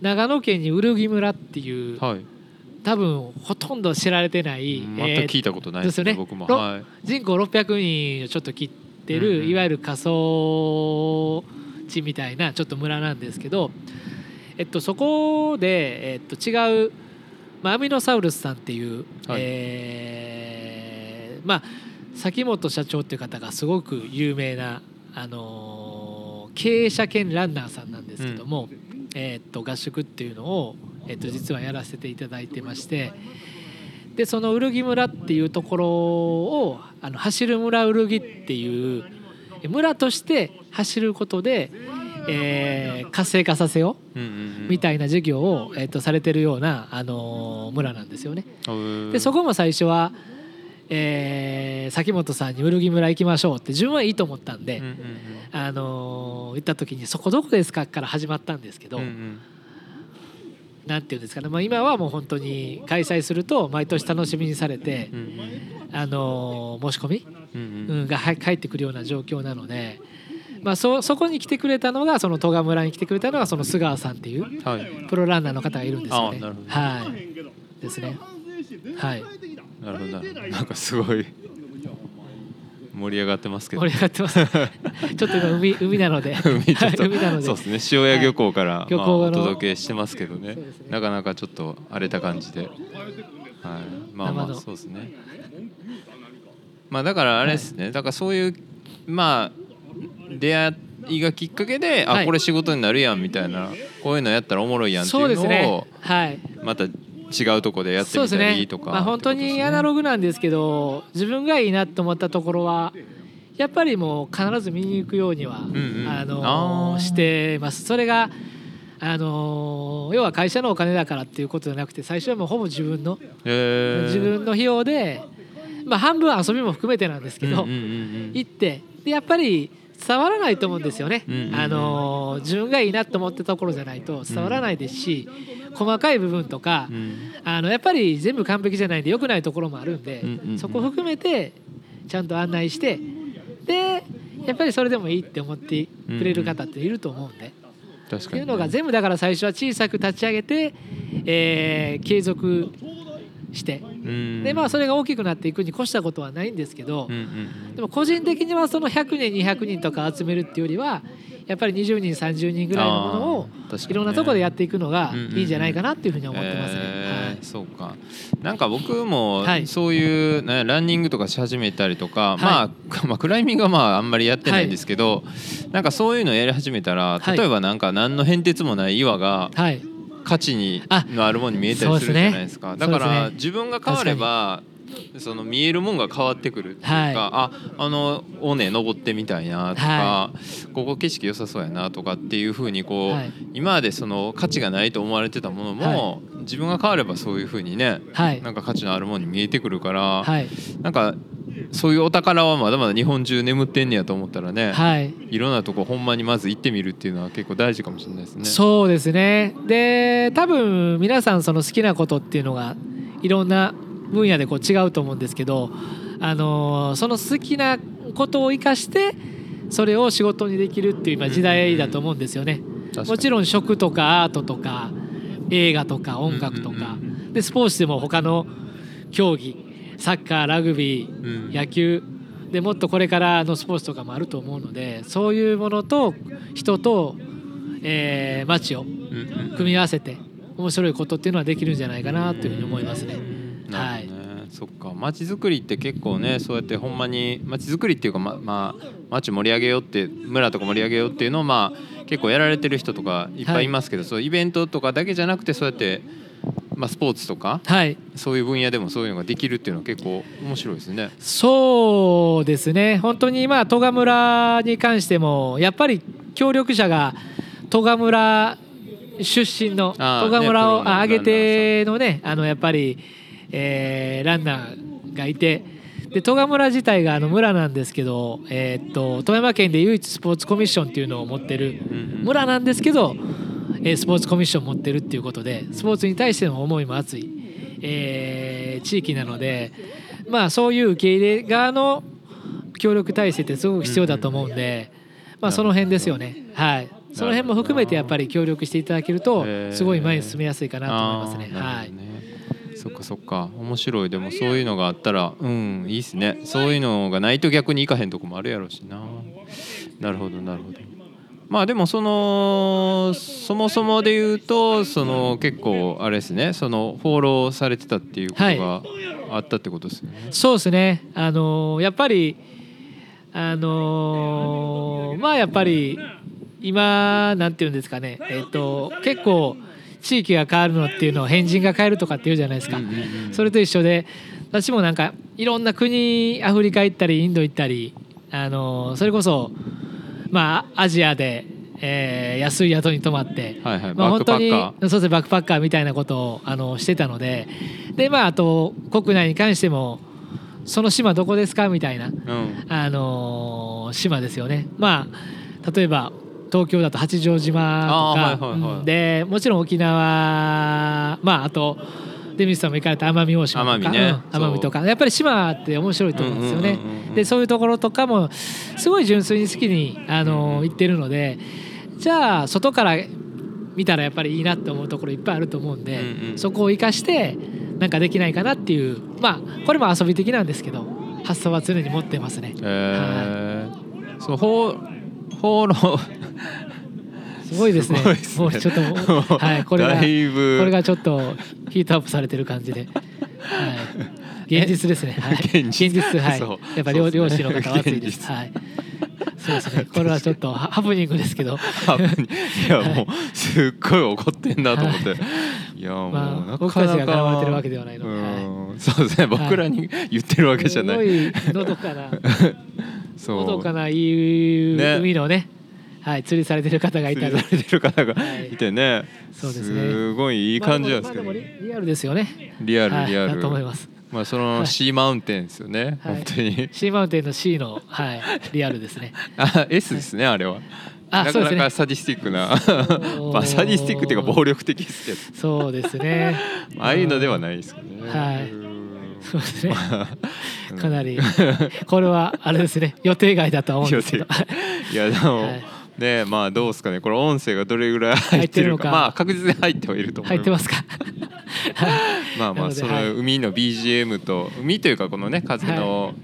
長野県にウルギ村っていうはい。多分ほとんど知られてない、全くえー聞いたことないですね,、ですよね僕も。ろはい。人口600人をちょっと切ってる、うん。うんいわゆる過疎地みたいなちょっと村なんですけど、えっと、そこで、えっと、違う、まあ、アミノサウルスさんっていう、はいえーまあ崎本社長っていう方がすごく有名な、あのー経営者兼ランナーさんなんですけども、えっと合宿っていうのを、えっと、実はやらせていただいてまして。でそのウルギ村っていうところをあの走る村ウルギっていう、村として走ることで、えー活性化させようみたいな授業を、えー、とされてるような、あのー村なんですよね。でそここも最初は、えー崎本さんに「ウルギ村行きましょう」って自分はいいと思ったんで、あのー行った時に「そこどこですか?」から始まったんですけど、うんうん。なんていうんですかね、まあ、今はもう本当に開催すると毎年楽しみにされてう、んあのー申し込み、うんうん。うん、がは返ってくるような状況なので、まあ、そそこに来てくれたのがその戸賀村に来てくれたのがその菅川さんっていうはい。プロランナーの方がいるんですよね。はい。ですね。はい。なるほどな。んかすごい盛り上がってますけど。盛り上がってます。ちょっと今海海なので。海なので。そうですね。塩谷漁港から、漁まあ、お届けしてますけどね。ね。なかなかちょっと荒れた感じで、はい、まあまあそうですね。まあだからあれですね。だからそういうまあ出会いがきっかけで、はい。あこれ仕事になるやんみたいなこういうのやったらおもろいやんってそういうのですね。を。はい。また違うとこでやってみたりとか、まあ、本当にアナログなんですけど自分がいいなと思ったところはやっぱりもう必ず見に行くようには、んうん。あのしてます。それがあの要は会社のお金だからっていうことじゃなくて最初はもうほぼ自分の自分の費用で、まあ、半分遊びも含めてなんですけど、うんうんうんうん。行ってでやっぱり伝わらないと思うんですよね、あの自分がいいなと思ったところじゃないと伝わらないですし、細かい部分とか、うん。あのやっぱり全部完璧じゃないんで良くないところもあるんで、そこ含めてちゃんと案内してでやっぱりそれでもいいって思ってくれる方っていると思うんで、確かに。ねっていうのが全部だから最初は小さく立ち上げて、えー継続してうんでまあそれが大きくなっていくに越したことはないんですけど、でも個人的にはその100人200人とか集めるっていうよりはやっぱり20人30人ぐらいのものをいろんなところでやっていくのがいいんじゃないかなっていうふうに思ってますね。えーそうか。なんか僕もはい。そういう、ね、ランニングとかし始めたりとか、い。まあ、まあクライミングはまああんまりやってないんですけど、なんかそういうのやり始めたらはい。例えばなんか何の変哲もない岩がはい、はい価値にあのあるものに見えたりするじゃないですか。だから自分が変わればその見えるもんが変わってくるっていうか、はい。ああの尾根登ってみたいなとか、はここ景色良さそうやなとかっていうふうにこう、はい。今までその価値がないと思われてたものも、自分が変わればそういうふうにねはい。なんか価値のあるものに見えてくるから、はい。なんかそういうお宝はまだまだ日本中眠ってんねやと思ったらね、はい。い、ろんなとこほんまにまず行ってみるっていうのは結構大事かもしれないですね。そうですね。で多分皆さんその好きなことっていうのがいろんな分野でこう違うと思うんですけど、あのーその好きなことを生かしてそれを仕事にできるっていう今時代だと思うんですよね。確かに。もちろん食とかアートとか映画とか音楽とか。うんうんうん。でスポーツでも他の競技サッカーラグビーうん。野球。でもっとこれからのスポーツとかもあると思うのでそういうものと人と、えー街を組み合わせて面白いことっていうのはできるんじゃないかなというふうに思いますね。なるほどね、そっか。街づくりって結構ねそうやってほんまに街づくりっていうかままあ街盛り上げようって村とか盛り上げようっていうのをまあ結構やられてる人とかいっぱいいますけど、そういうイベントとかだけじゃなくてそうやって、まあ、スポーツとかはい。そういう分野でもそういうのができるっていうのは結構面白いですね。そうですね。本当にまあ戸賀村に関してもやっぱり協力者が戸賀村出身の戸賀村をねプロのあ上げてのねあのやっぱり、えーランナーがいてで戸賀村自体があの村なんですけど、えーっと富山県で唯一スポーツコミッションっていうのを持ってるうんうん。村なんですけど、えースポーツコミッション持ってるっていうことでスポーツに対しての思いも熱い、えー地域なのでまあそういう受け入れ側の協力体制ってすごく必要だと思うんで、まあその辺ですよね。はい。その辺も含めてやっぱり協力していただけるとすごい前に進めやすいかなと思いますね。はい。そっかそっか。面白い。でもそういうのがあったらうんいいっすね。そういうのがないと逆に行かへんとこもあるやろうしな。なるほどなるほどまあでもそのそもそもで言うとその結構あれですねそのフォローされてたっていうことがあったってことですよね、そうですね。あのーやっぱりあのーまあやっぱり今なんていうんですかね。えっ、と結構地域が変わるのっていうのを変人が変えるとかっていうじゃないですか、それと一緒で私もなんかいろんな国アフリカ行ったりインド行ったりあのそれこそまあアジアで、えー安い宿に泊まって、はいはいまあ、本当にッカそうですねバックパッカーみたいなことをあのしてたのででまああと国内に関してもその島どこですかみたいな、ーうん。あのー島ですよね。まあ例えば東京だと八丈島とか、はいはいはい。うんでもちろん沖縄まああとデミスさん。も行かれた奄美大島とか奄美ねうん。奄美とかやっぱり島って面白いと思うん。ですよね。でそういうところとかもすごい純粋に好きに、あの行ってるのでじゃあ外から見たらやっぱりいいなって思うところいっぱいあると思うん。で、うんうん。そこを生かしてなん。かできないかなっていうまあこれも遊び的なん。ですけど発想は常に持ってますね。えーそう放放浪すごいですね。すごいねもうちょっと、はい、これが、これがちょっとヒートアップされてる感じで。はい。現実ですね。はい。現実はい。やっぱ漁漁師の方は熱いです。はい。そうですね。これはちょっとハハプニングですけど。いやもうすっごい怒ってんなと思って、い、やもう、まあな僕たちかなかが絡まれてるわけではないのでうんそうですね僕らに言ってるわけじゃない、すごいのどかな、のどかないいね海のね、はい、釣りされてる方がいたり釣り。されてる方がはい。いてね、そうですね。すごいいい感じなんですけど、まあでもまあでもリリアルですよね。リアルリアル、はいだと思います。まあそはい。のシーマウンテンですよね、はい。本当に。シーマウンテンの C の、はい、リアルですね。あ S ですね、あれは。なかあそうですね。なかサディスティックな。うまあサディスティックっていうか暴力的ですけど。そうですね。ああいうのではないですけどね。はい。うんそうですね。うんかなり、これはあれですね、予定外だとは思うんですけど。いやでも、はいねまあどうですかねこれ音声がどれぐらい入ってるかまあ確実に入ってはいると思い入ってますか？まあまあそのはい海の BGM と海というかこのね風の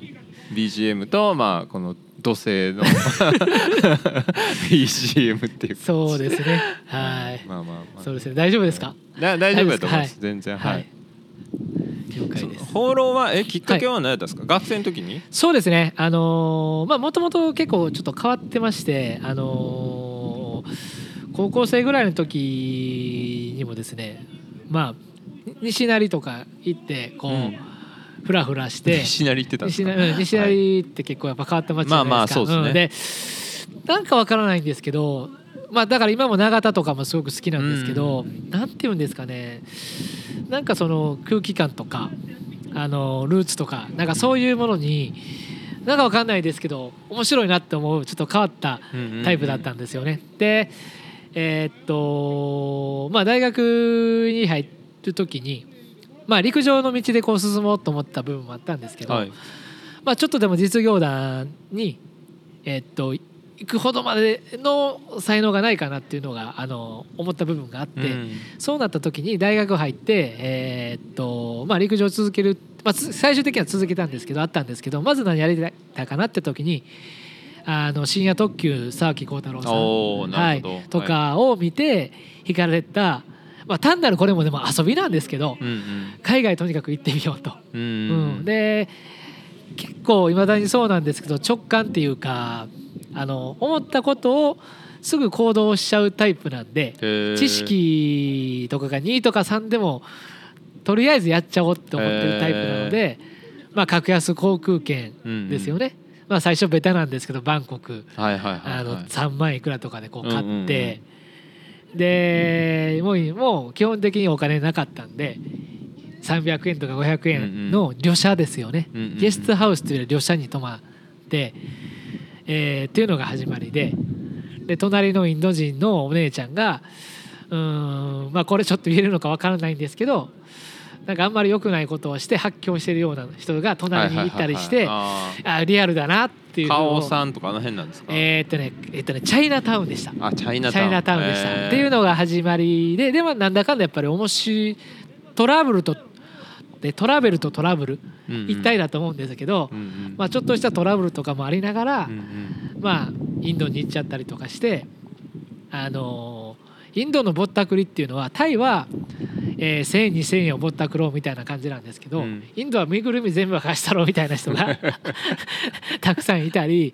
BGM とまあこの土星の BGM っていうそうですね。はい。まあまあまあそうですね。大丈夫ですか？だ大丈夫だと思いますはい全然はい、はい。了解です。放浪はえきっかけは何だったんですか、学生の時に？そうですね。あのーまあもともと結構ちょっと変わってまして、あのー高校生ぐらいの時にもですね、まあ西成とか行ってこう、うんフラフラして。西成行って西か？成って結構やっぱ変わった街じゃないですか。まあまあそうですねんでなんかわからないんですけど、まあだから今も永田とかもすごく好きなんですけど、なんて言うんですかね。なんかその空気感とかあのルーツとかなんかそういうものになんかわかんないですけど面白いなって思うちょっと変わったタイプだったんですよね。でえーっとまあ大学に入る時に。まあ、陸上の道でこう進もうと思った部分もあったんですけど、はいまあ、ちょっとでも実業団に、えっと行くほどまでの才能がないかなっていうのがあの思った部分があって、うん。そうなった時に大学入って、えーっとまあ、陸上を続ける、まあ、つ最終的には続けたんですけどあったんですけどまず何やりたいかなって時にあの深夜特急沢木幸太郎さん、はいとかを見て惹かれた、まあ、単なるこれもでも遊びなんですけど、うんうん。海外とにかく行ってみようと。うん。うん、で結構いまだにそうなんですけど直感っていうかあの思ったことをすぐ行動しちゃうタイプなんで知識とかが2とか3でもとりあえずやっちゃおうって思ってるタイプなので、まあ、格安航空券ですよね、まあ、最初ベタなんですけどバンコク。はいはいはいあのはい3万いくらとかでこう買うんうんうん。って、でもうもう基本的にお金なかったんで300円とか500円の旅社ですよね、うんうんうん。ゲストハウスという旅社に泊まって、えーっていうのが始まりでで隣のインド人のお姉ちゃんがうんまあこれちょっと言えるのかわからないんですけどなんかあんまり良くないことをして発狂してるような人が隣にいたりして、はいはいあリアルだなっていうのをカオさんとかあの辺なんですかえーっとねえっとねチャイナタウンでした。あチャイナチャイナタウンでした、っていうのが始まりででもなんだかんだやっぱり面白いトラブルとでトラベルとトラブル。一体だと思うんですけど、まあ、ちょっとしたトラブルとかもありながら、まあインドに行っちゃったりとかしてあのインドのぼったくりっていうのはタイは、えー1,000円2,000円をぼったくろうみたいな感じなんですけど、うん。インドは身ぐるみ全部貸したろうみたいな人が たくさんいたり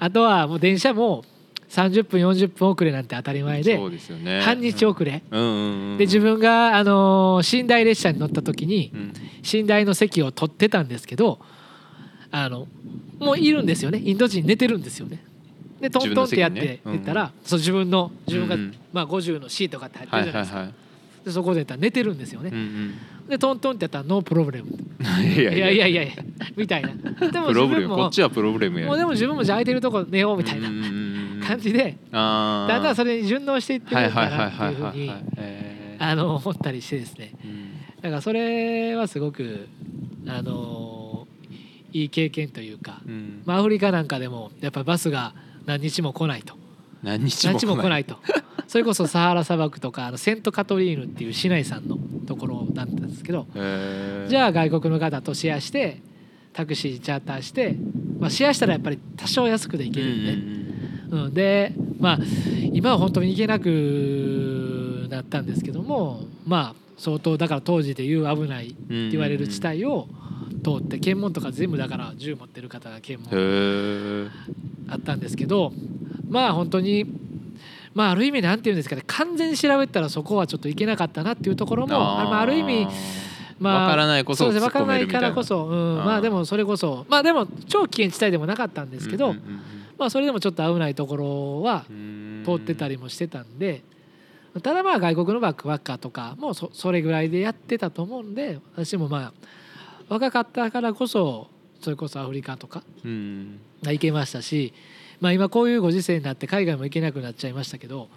あとはもう電車も30分40分遅れなんて当たり前でね。半日遅れ、うん。うんうんで自分が、あのー寝台列車に乗った時にうん。寝台の席を取ってたんですけどあのもういるんですよね。インド人寝てるんですよね。でトントンってやって自分の席にね。うん。言ったら、そう自分の自分が、うん。うんまあ、50のとかって入ってはいるじゃないですか、でそこで寝てるんですよね、うんでトントンってやったらノープロブレムうんいやいやいやいやみたいな。でも自分もム。こっちはプロブレムやもうでも自分もじゃあ空いてるとこ寝ようみたいな感じであだんだんそれれに順応していってるのかなっていうふうにえあの思ったりしてですねーだからそれはすごくあのいい経験というか、うんまあ、アフリカなんかでもやっぱりバスが何日も来ないと何日何も来ないいとそれこそサハラ砂漠とかあのセントカトリーヌっていう市内さんのところだったんですけどじゃゃあ外国の方とシェアしてタクシーチャーターして、まあ、シェアしたらやっぱり多少安くで行けるんで、うん、でまあ今は本当に行けなくなったんですけどもまあ相当だから当時でいう危ないって言われる地帯を通って検問とか全部だから銃持ってる方が検へ問えあったんですけどまあ本当にまあある意味なんていうんですかね完全に調べたらそこはちょっといけなかったなっていうところもあまあある意味まあわからないこそそうですね分からないからこそ、うん、まあでもそれこそまあでも超危険地帯でもなかったんですけど、うんうんまあそれでもちょっと危ないところは通ってたりもしてたんでただまあ外国のバックパッカーとかもそそれぐらいでやってたと思うんで私もまあ若かったからこそそれこそアフリカとかうん。行けましたし、まあ、今こういうご時世になって海外も行けなくなっちゃいましたけど、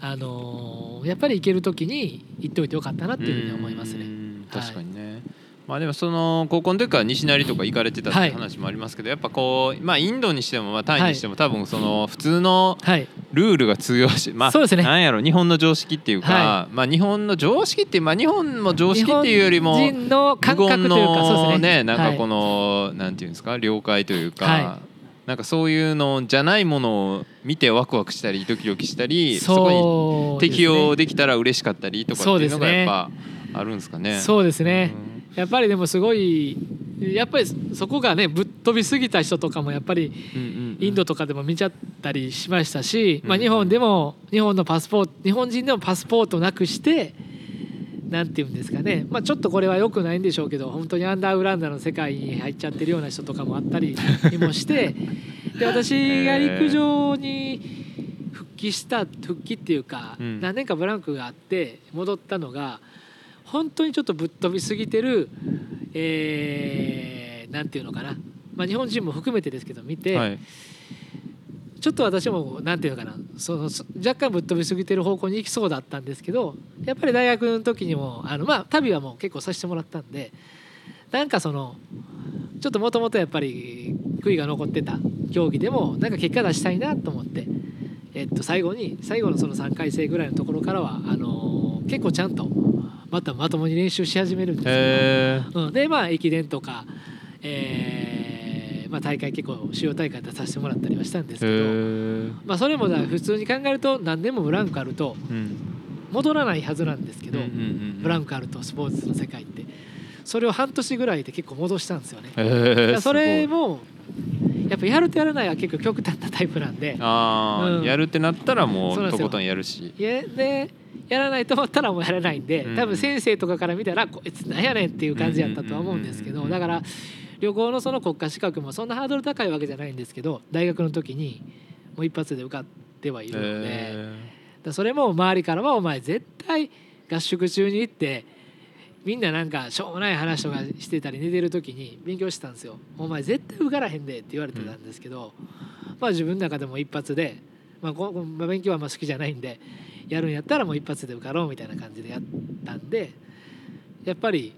あのーやっぱり行ける時に行っておいてよかったなっていうふうに思いますね。確かにね、まあでもその高校の時から西成とか行かれてたってはい。話もありますけど、やっぱこうまあインドにしてもまあタイにしても多分その普通のはい、ルールが通用しまあそうですね。なんやろ日本の常識っていうか、はまあ日本の常識ってまあ日本も常識っていうよりも日本人の感覚というかそうですのねねなんかこの、なんていうんですか了解というか、はなんかそういうのじゃないものを見てワクワクしたりドキドキしたりそこに適用できたら嬉しかったりとかっていうのがやっぱあるんですかね。そうですね、うんやっぱりでもすごいやっぱりそこがねぶっ飛びすぎた人とかもやっぱりインドとかでも見ちゃったりしましたし、まあ、うん日本でも日本のパスポート日本人でもパスポートなくしてなんていうんですかね、まあ、ちょっとこれは良くないんでしょうけど本当にアンダーグラウンドの世界に入っちゃってるような人とかもあったりもしてで私が陸上に復帰した復帰っていうか、うん。何年かブランクがあって戻ったのが本当にちょっとぶっ飛びすぎてる、えーなんていうのかな、まあ、日本人も含めてですけど見て、はい。ちょっと私もなんていうのかな。そのそ若干ぶっ飛びすぎてる方向に行きそうだったんですけどやっぱり大学の時にもあのまあ旅はもう結構させてもらったんでなんかそのちょっともともとやっぱり悔いが残ってた競技でもなんか結果出したいなと思って、えっと、最後に最後のその3回生ぐらいのところからはあの結構ちゃんとまたまともに練習し始めるんですよ。へうん、でまあ駅伝とか、えーまあ、大会結構主要大会出させてもらったりはしたんですけど、えまあ、それもだ普通に考えると何年もブランクあるとうん戻らないはずなんですけど、ブランクあるとスポーツの世界って。それを半年ぐらいで結構戻したんですよね。それもやっぱやるとやらないは結構極端なタイプなんで。あーうん。やるってなったらもそうとことんやるし。でやらないと思ったらもうやらないんでうん多分先生とかから見たらこいつなんやねんっていう感じやったとは思うんですけどだから旅行のその国家資格もそんなハードル高いわけじゃないんですけど大学の時にもう一発で受かってはいるので。へだそれも周りからは「お前絶対合宿中に行ってみんななんかしょうもない話とかしてたり寝てる時に勉強してたんですよ。お前絶対受からへんでって言われてたんですけど、まあ自分の中でも一発で、まあ、勉強はあんま好きじゃないんでやるんやったらもう一発で受かろうみたいな感じでやったんでやっぱり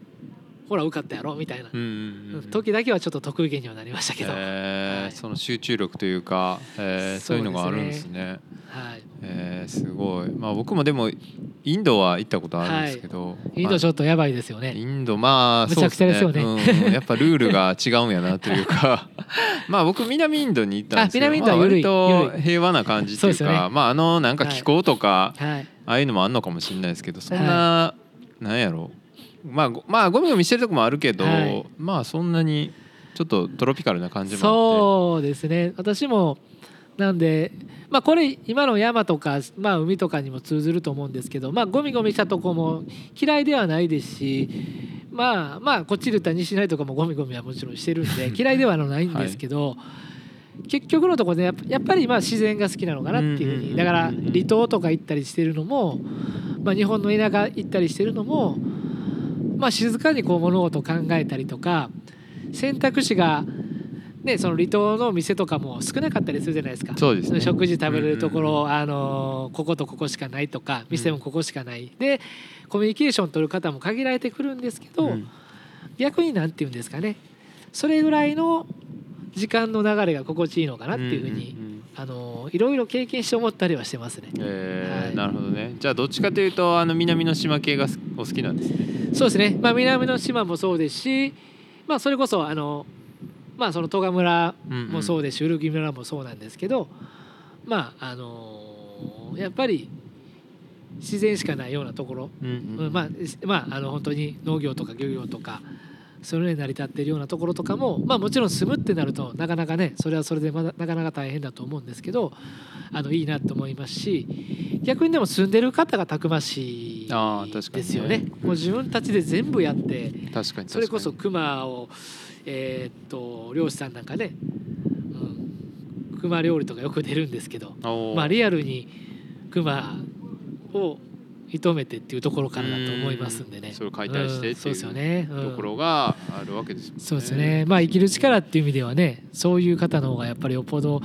ほら受かったやろみたいな。時だけはちょっと得意げにはなりましたけど、えその集中力というかへえそういうのがあるんですね。はい、へえすごい。まあ僕もでもインドは行ったことあるんですけど。インドちょっとやばいですよイね。ンドまあむちゃくちゃですよね。やっぱルールが 違うんやなというか。まあ僕南インドに行ったんですけどあ南インドは割緩と平和な感じっていうかまああのなんか気候とかはい。ああいうのもあんのかもしれないですけどそんななんやろまあごまあゴミゴミしてるとこもあるけどはい。まあそんなにちょっとトロピカルな感じもあそうですね。私もなんでまあこれ今の山とか、まあ、海とかにも通ずると思うんですけどまあゴミゴミしたとこも嫌いではないですしまあまあこっちで言ったら西成とかもゴミゴミはもちろんしてるんで 嫌いではないんですけど、結局のところでやっぱりまあ自然が好きなのかなっていうふうにだから離島とか行ったりしてるのも、まあ、日本の田舎行ったりしてるのも、まあ、静かにこう物事を考えたりとか選択肢が、ね、その離島の店とかも少なかったりするじゃないですか。そうですね。食事食べれるところ、あのこことここしかないとか店もここしかない、でコミュニケーション取る方も限られてくるんですけど、うん。逆に何て言うんですかね。それぐらいの時間の流れが心地いいのかなっていうふうに、あのいろいろ経験して思ったりはしてますね。えーはい。なるほどね。じゃあどっちかというとあの南の島系がすお好きなんですね。そうですね、まあ、南の島もそうですし、まあ、それこそあの、まあ、その戸賀村もそうですし、古着村もそうなんですけどまああのやっぱり自然しかないようなところ、うんうん。うんまあまああの本当に農業とか漁業とかそれで成り立っているようなところとかも、まあ、もちろん住むってなるとなかなかねそれはそれでまだなかなか大変だと思うんですけどあのいいなと思いますし逆にでも住んでる方がたくましいですよね。もう自分たちで全部やってそれこそ熊をえーっと漁師さんなんかね、うん、熊料理とかよく出るんですけどまあリアルに熊を射止めてっていうところからだと思いますんでね。それを解体してっていうん。そうですよね。うん。ところがあるわけですもんね。そうですね。まあ生きる力っていう意味ではね、そういう方の方がやっぱりよっぽど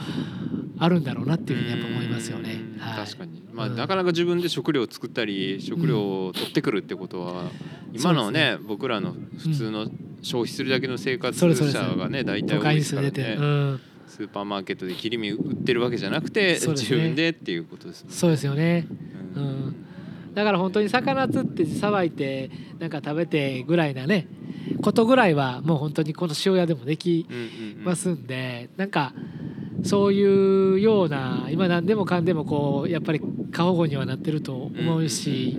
あるんだろうなっていうふうにやっぱ思いますよね。うん。はい、確かに、まあうん。なかなか自分で食料を作ったり食料を取ってくるってことは、今のね僕らの普通の消費するだけの生活者がね大体多いですからね、うん、スーパーマーケットで切り身売ってるわけじゃなくて、自分でっていうことですね。そうですよね。ううんん。だから本当に魚釣ってさばいてなんか食べてぐらいなねことぐらいはもう本当にこの塩屋でもできますんで、なんかそういうような今何でもかんでもこうやっぱり過保護にはなってると思うし、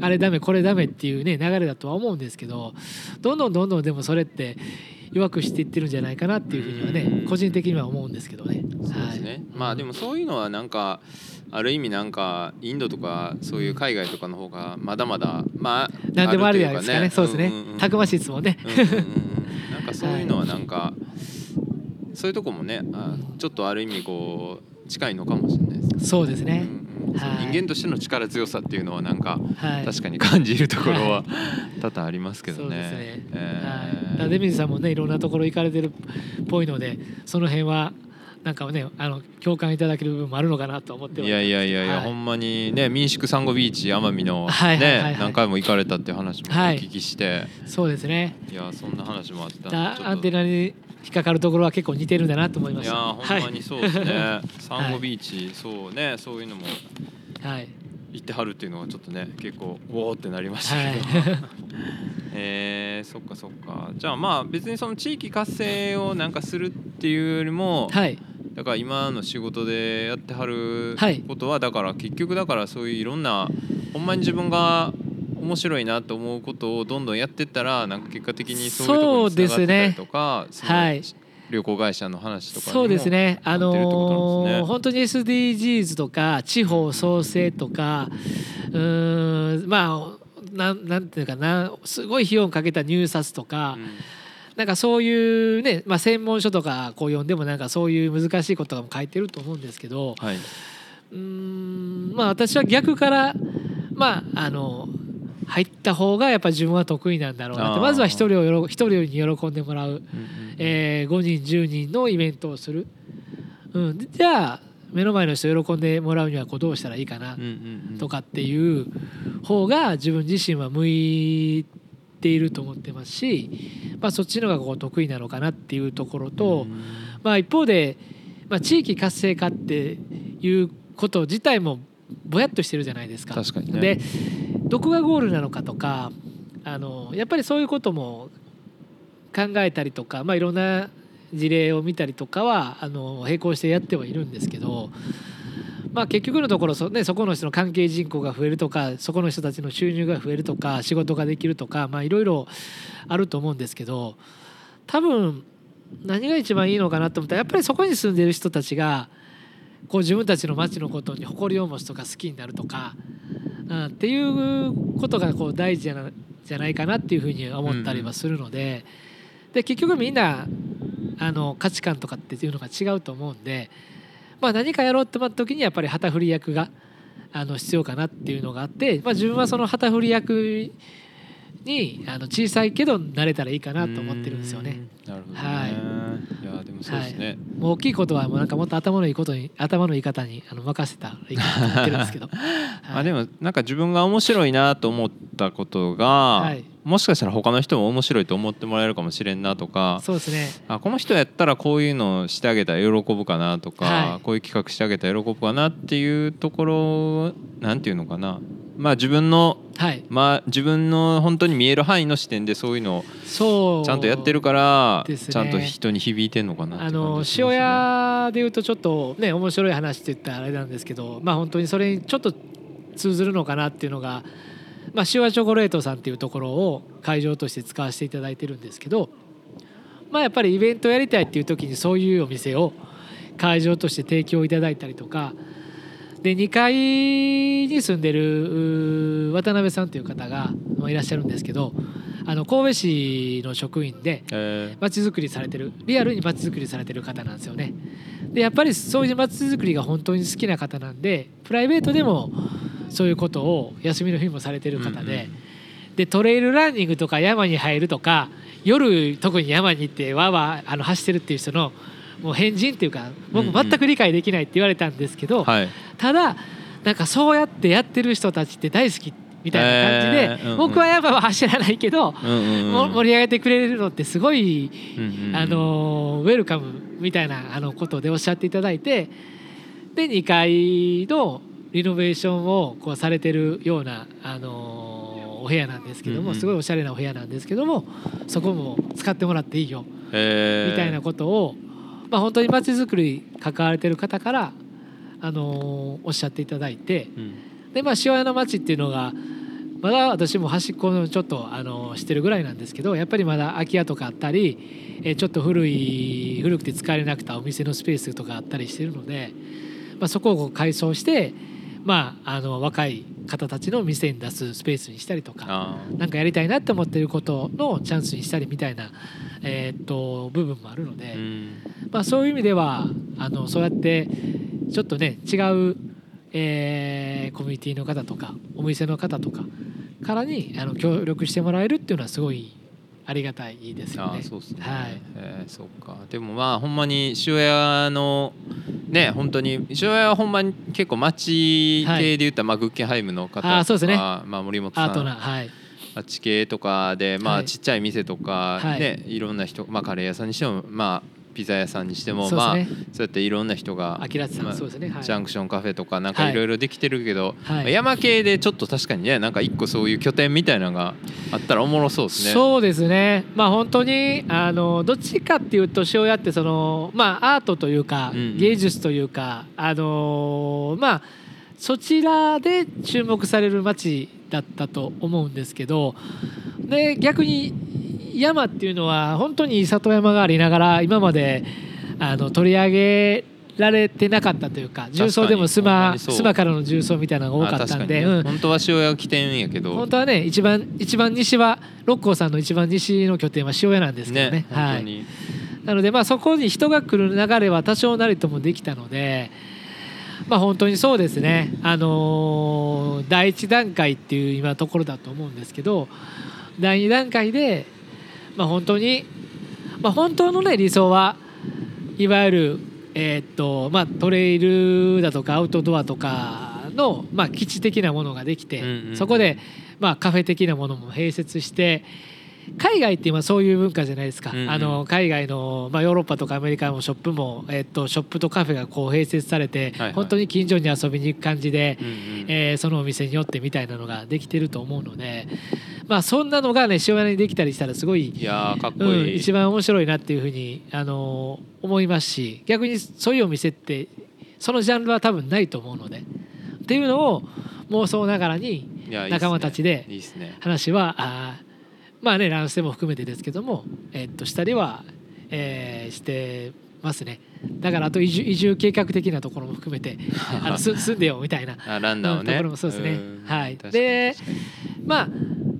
あれダメこれダメっていうね流れだとは思うんですけどどんどんどんどんでもそれって弱くしていってるんじゃないかなっていうふうにはね、うん個人的には思うんですけどね。そうですね、まあでもそういうのはなんかある意味なんかインドとかそういう海外とかの方がまだまだまあ何でもあるじゃないとですかね。そうですね。んんうんたくましいですもんね。うんうんうんうんなんかそういうのはなんか、そういうとこもねあちょっとある意味こう近いのかもしれないですね。そうですね。うん人間としての力強さっていうのはなんかはい。確かに感じるところは多々ありますけどね。そうですね。えーはい。さんもねいろんなところ行かれてるっぽいので、その辺はなんかねあの共感いただける部分もあるのかなと思ってはいやいやいやいや、はい。ほんまにね民宿サンゴビーチ奄美のね、はいはいはいはい。何回も行かれたっていう話もおはい。聞きして、そうですね。い、やそんな話もあった。アンテナに引っかかるところは結構似てるんだなと思いました。いやほんまにそうですね、はい。サンゴビーチ、そうねそういうのもはい。行ってはるっていうのはちょっとね結構おおってなりましたはけど、い。えー、そっかそっか。じゃあまあ別にその地域活性をなんかするっていうよりも、はい。だから今の仕事でやってはるはい。ことはだから結局だからそういういろんなほんまに自分が面白いなと思うことをどんどんやってったらなんか結果的にそういうところにつながってたりとかそのはい。旅行会社の話とかそうですね。あのー本当に SDGs とか地方創生とかうーんまあなんなんていうかなすごい費用をかけた入札とか、うんなんかそういうね、まあ、専門書とかこう読んでもなんかそういう難しいことも書いてると思うんですけどはい。うーんまあ私は逆からまああの入った方がやっぱ自分は得意なんだろうなってまずは一人をよろ一人に喜んでもらう、うんうんえー5人10人のイベントをする、うん、でじゃあ目の前の人を喜んでもらうにはこうどうしたらいいかなとかっていう方が自分自身は向いていると思ってますし、まあ、そっちの方がこう得意なのかなっていうところと、うんまあ、一方で、まあ、地域活性化っていうこと自体もぼやっとしてるじゃないですか。確かにねでどこがゴールなのかとかあのやっぱりそういうことも考えたりとか、まあ、いろんな事例を見たりとかはあの並行してやってはいるんですけど、まあ、結局のところそ,、ね、そこの人の関係人口が増えるとかそこの人たちの収入が増えるとか仕事ができるとか、いろいろあると思うんですけど多分何が一番いいのかなと思ったらやっぱりそこに住んでる人たちがこう自分たちの町のことに誇りを持つとか好きになるとか、うん、っていうことがこう大事じゃなじゃないかなっていうふうに思ったりはするので,、で結局みんなあの価値観とかっていうのが違うと思うんで、まあ、何かやろうって思った時にやっぱり旗振り役があの必要かなっていうのがあって、まあ、自分はその旗振り役にあの小さいけど慣れたらいいかなと思ってるんですよね。うん。なるほどね、はい。い、やでもそうですね、もう大きいことはもうなんかもっと頭のいいことに頭のいい方にあの任せたらいいかなと思ってるんですけど、まあでもなんか自分が面白いなと思ったことが、はいもしかしたら他の人も面白いと思ってもらえるかもしれんなとかそうですね。あこの人やったらこういうのしてあげたら喜ぶかなとか、はい。こういう企画してあげたら喜ぶかなっていうところなんていうのかな。まあ自分のはい。まあ自分の本当に見える範囲の視点でそういうのをそう。ちゃんとやってるから、ね。ちゃんと人に響いてんのかなってあの塩屋でいうとちょっとね面白い話って言ったらあれなんですけどまあ本当にそれにちょっと通ずるのかなっていうのが、まあ、塩屋チョコレートさんっていうところを会場として使わせていただいてるんですけどまあやっぱりイベントやりたいっていう時にそういうお店を会場として提供いただいたりとかで2階に住んでる渡辺さんという方がまあいらっしゃるんですけどあの神戸市の職員でえ街づくりされてるリアルに街づくりされてる方なんですよね。でやっぱりそういう街づくりが本当に好きな方なんでプライベートでもそういうことを休みの日もされてる方で、でトレイルランニングとか山に入るとか夜特に山に行ってわーわーあの走ってるっていう人のもう変人っていうか僕全く理解できないって言われたんですけど、ーはい。ただなんかそうやってやってる人たちって大好きみたいな感じで、えーうんうん。僕は山は走らないけど、うんうんうん。も盛り上げてくれるのってすごいうんうんうん。あのウェルカムみたいなあのことでおっしゃっていただいてで2階のリノベーションをこうされてるようなあのお部屋なんですけどもすごいおしゃれなお部屋なんですけどもそこも使ってもらっていいよえー。みたいなことを、まあ、本当に街づくり関われてる方からあのおっしゃっていただいてうん。でまあ塩屋の町っていうのがまだ私も端っこのちょっとあのしてるぐらいなんですけどやっぱりまだ空き家とかあったりえーちょっと古い古くて使えれなくたお店のスペースとかあったりしてるので、まあ、そこを改装して、まあ、あの若い方たちの店に出すスペースにしたりとかあーなんかやりたいなって思ってることのチャンスにしたりみたいな、えーっと部分もあるので。うんまあ、そういう意味ではあのそうやってちょっとね違う、えーコミュニティの方とかお店の方とかからにあの協力してもらえるっていうのはすごいありがたいですよね。あーそうっすね、はい。えーそうか。でもまあほんまに塩屋のね本当に塩屋はほんまに結構町系で言ったら、まあグッケンハイムの方とかあーそうですね。まあ、森本さん。アートなはい。町系とかでまはい。あちっちゃい店とかはい。ね、い、ろんな人まあカレー屋さんにしてもまあピザ屋さんにしてもそうまあそうやっていろんな人がジャンクションカフェとかなんかはい。いろいろできてるけど、山系でちょっと確かにねなんか一個そういう拠点みたいなのがあったらおもろそうですね。そうですね。まあ本当にあのどっちかっていうと塩屋ってそのまあアートというか芸術というか、あのまあそちらで注目される街だったと思うんですけどで逆に山っていうのは本当に里山がありながら今まであの取り上げられてなかったというか重曹でもスマスマからの重曹みたいなのが多かったんで、ね。うん。本当は塩屋起点やけど。本当はね一番一番西は六甲さんの一番西の拠点は塩屋なんですけどね。はい、なのでまあそこに人が来る流れは多少なりともできたのでまあ本当にそうですね。あのー第一段階っていう今ところだと思うんですけど第二段階でまあ本当にまあ本当のね理想はいわゆるえーっとまあトレイルだとかアウトドアとかのまあ基地的なものができて、うんうんうん。そこでまあカフェ的なものも併設して海外って今そういう文化じゃないですか、うんうん。あの海外の、まあ、ヨーロッパとかアメリカのショップも、えっと、ショップとカフェがこう併設されて、はいはい。本当に近所に遊びに行く感じで、うんうんえーそのお店によってみたいなのができてると思うので、まあ、そんなのがね塩屋にできたりしたらすごいいやーかっこうん、いい、一番面白いなっていうふうに、あのー思いますし逆にそういうお店ってそのジャンルは多分ないと思うのでっていうのを妄想ながらに仲間たちでいいっすね。話はあーまあねランステも含めてですけども、えっとしたりは、えーしてますね。だからあと移住移住計画的なところも含めて あのす住んでよみたいなあランナーをね、うんところもそうですね。ん。はい。でま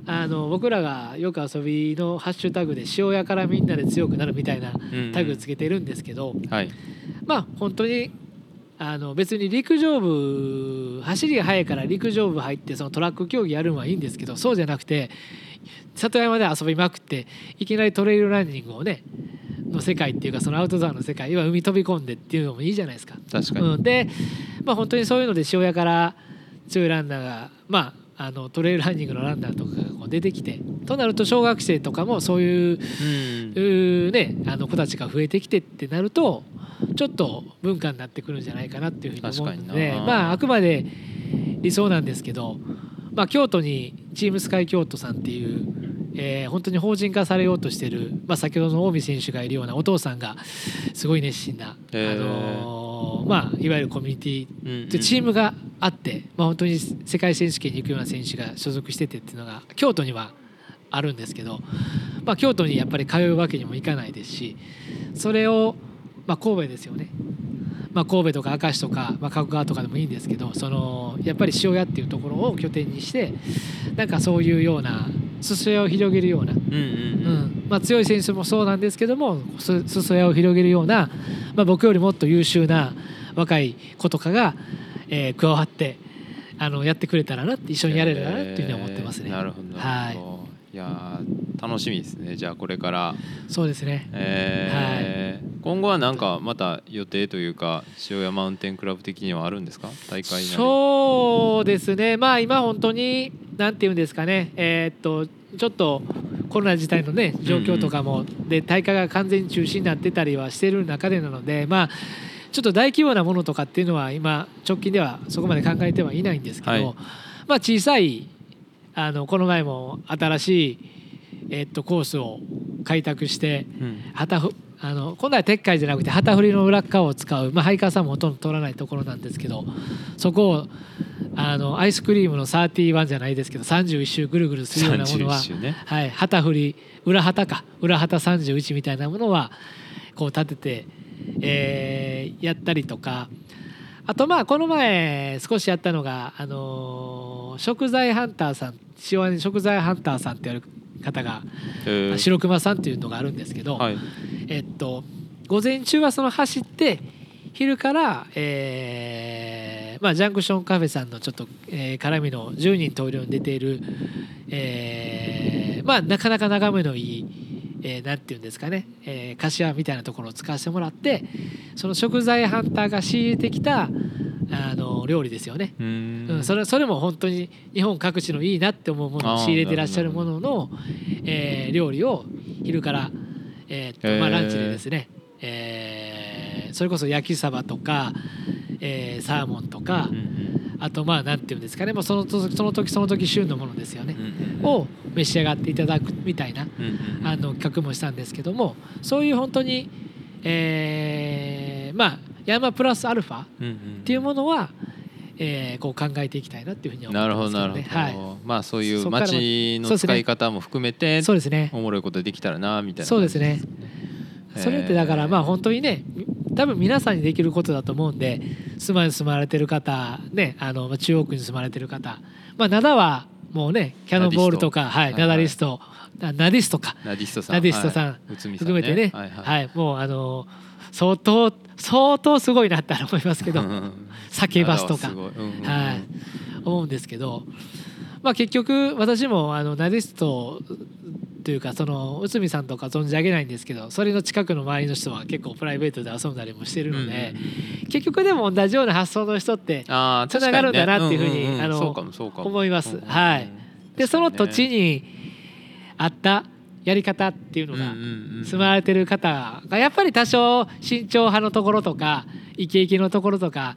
ああの僕らがよく遊びのハッシュタグで「塩屋からみんなで強くなる」みたいなうんうん。タグつけてるんですけど、はい。まあ本当にあの別に陸上部走りが速いから陸上部入ってそのトラック競技やるのはいいんですけどそうじゃなくて里山で遊びまくっていきなりトレイルランニングをねの世界っていうかそのアウトドアの世界要は海飛び込んでっていうのもいいじゃないですか。確かに、うん、で、まあ、本当にそういうので塩屋から強いランナーが、まあ、あのトレイルランニングのランナーとかがこう出てきてとなると小学生とかもそういううん。ね、あの子たちが増えてきてってなるとちょっと文化になってくるんじゃないかなっていうふうに思うのでまああくまで理想なんですけど、まあ、京都にチームスカイ京都さんっていう、えー本当に法人化されようとしてる、まあ、先ほどの近江選手がいるようなお父さんがすごい熱心な、あへー。のーまあ、いわゆるコミュニティでチームがあって、まあ、本当に世界選手権に行くような選手が所属しててっていうのが京都にはあるんですけど、まあ、京都にやっぱり通うわけにもいかないですしそれを、まあ、神戸ですよね、まあ、神戸とか明石とか、まあ、加古川とかでもいいんですけどそのやっぱり塩屋っていうところを拠点にしてなんかそういうような裾野を広げるような、うんうんううん。んまあ、強い選手もそうなんですけどもす裾野を広げるような、まあ、僕よりもっと優秀な若い子とかが、えー加わってあのやってくれたらなって一緒にやれるなっていうふうに思ってますね。えーなるほどなるほど、い、やー楽しみですねじゃあこれから、そうですね。えー今後は何かまた予定というか塩屋マウンテンクラブ的にはあるんですか？大会そうですね。まあ今本当になんていうんですかね。えーっとちょっとコロナ自体のね状況とかも、で大会が完全に中止になってたりはしてる中でなので、まあちょっと大規模なものとかっていうのは今直近ではそこまで考えてはいないんですけど、はいまあ小さいあのこの前も新しいえーっとコースを開拓して。うん旗ふあの今度は撤回じゃなくて旗振りの裏側を使う、まあ、ハイカーさんもほとんど取らないところなんですけどそこをあのアイスクリームの31じゃないですけど31周ぐるぐるするようなものは、31周ねはい、旗振り裏旗か裏旗31みたいなものはこう立てて、えーやったりとかあとまあこの前少しやったのが、あのー食材ハンターさん塩湾に食材ハンターさんってやる方がえー。白熊さんっていうのがあるんですけど、はい。えっと午前中はその走って昼から、えーまあ、ジャンクションカフェさんのちょっと、えー絡みの10人投了に出ている、えーまあ、なかなか眺めのいい、えーなんていうんですかね、えー、柏みたいなところを使わせてもらってその食材ハンターが仕入れてきたあの料理ですよね。うん。ん、それそれも本当に日本各地のいいなって思うものを仕入れてらっしゃるものの、えー料理を昼から、えーっとまあ、ランチでですね、えーそれこそ焼きサバとか、えーサーモンとか、うんうんあとまあなんていうんですかね。もうそのそその時その時旬のものですよね。う、んうんを召し上がっていただくみたいなあの企画もしたんですけどもそういう本当に、えーまあ山プラスアルファっていうものは、えーこう考えていきたいなっていうふうに思なるほってますどなるほど、けど。ね。はい。まあそういう街の使い方も含めてそうですね。おもろいことできたらなみたいなそうですねそれってだからまあ本当にね多分皆さんにできることだと思うんで須磨に住まれてる方ねあのまあ中央区に住まれてる方まあ灘はもうねキャノンボールとかはいナディスト。ナダリストあナディストか。ナディストさん。ナディストさん含めてね。はいはい。はいもうあの相当相当すごいなって思いますけどうん酒バスとか。灘はすごい。うんうんうん。はい、思うんですけど、まあ、結局私もあのナディストというかその内海さんとか存じ上げないんですけどそれの近くの周りの人は結構プライベートで遊んだりもしてるので、結局でも同じような発想の人ってつながるんだなっていうふうにねんんんあの思います。うんうんうんはい。でその土地にに合ったやり方っていうのが住まれれてる方がやっぱり多少慎重派のところとかイケイケのところとか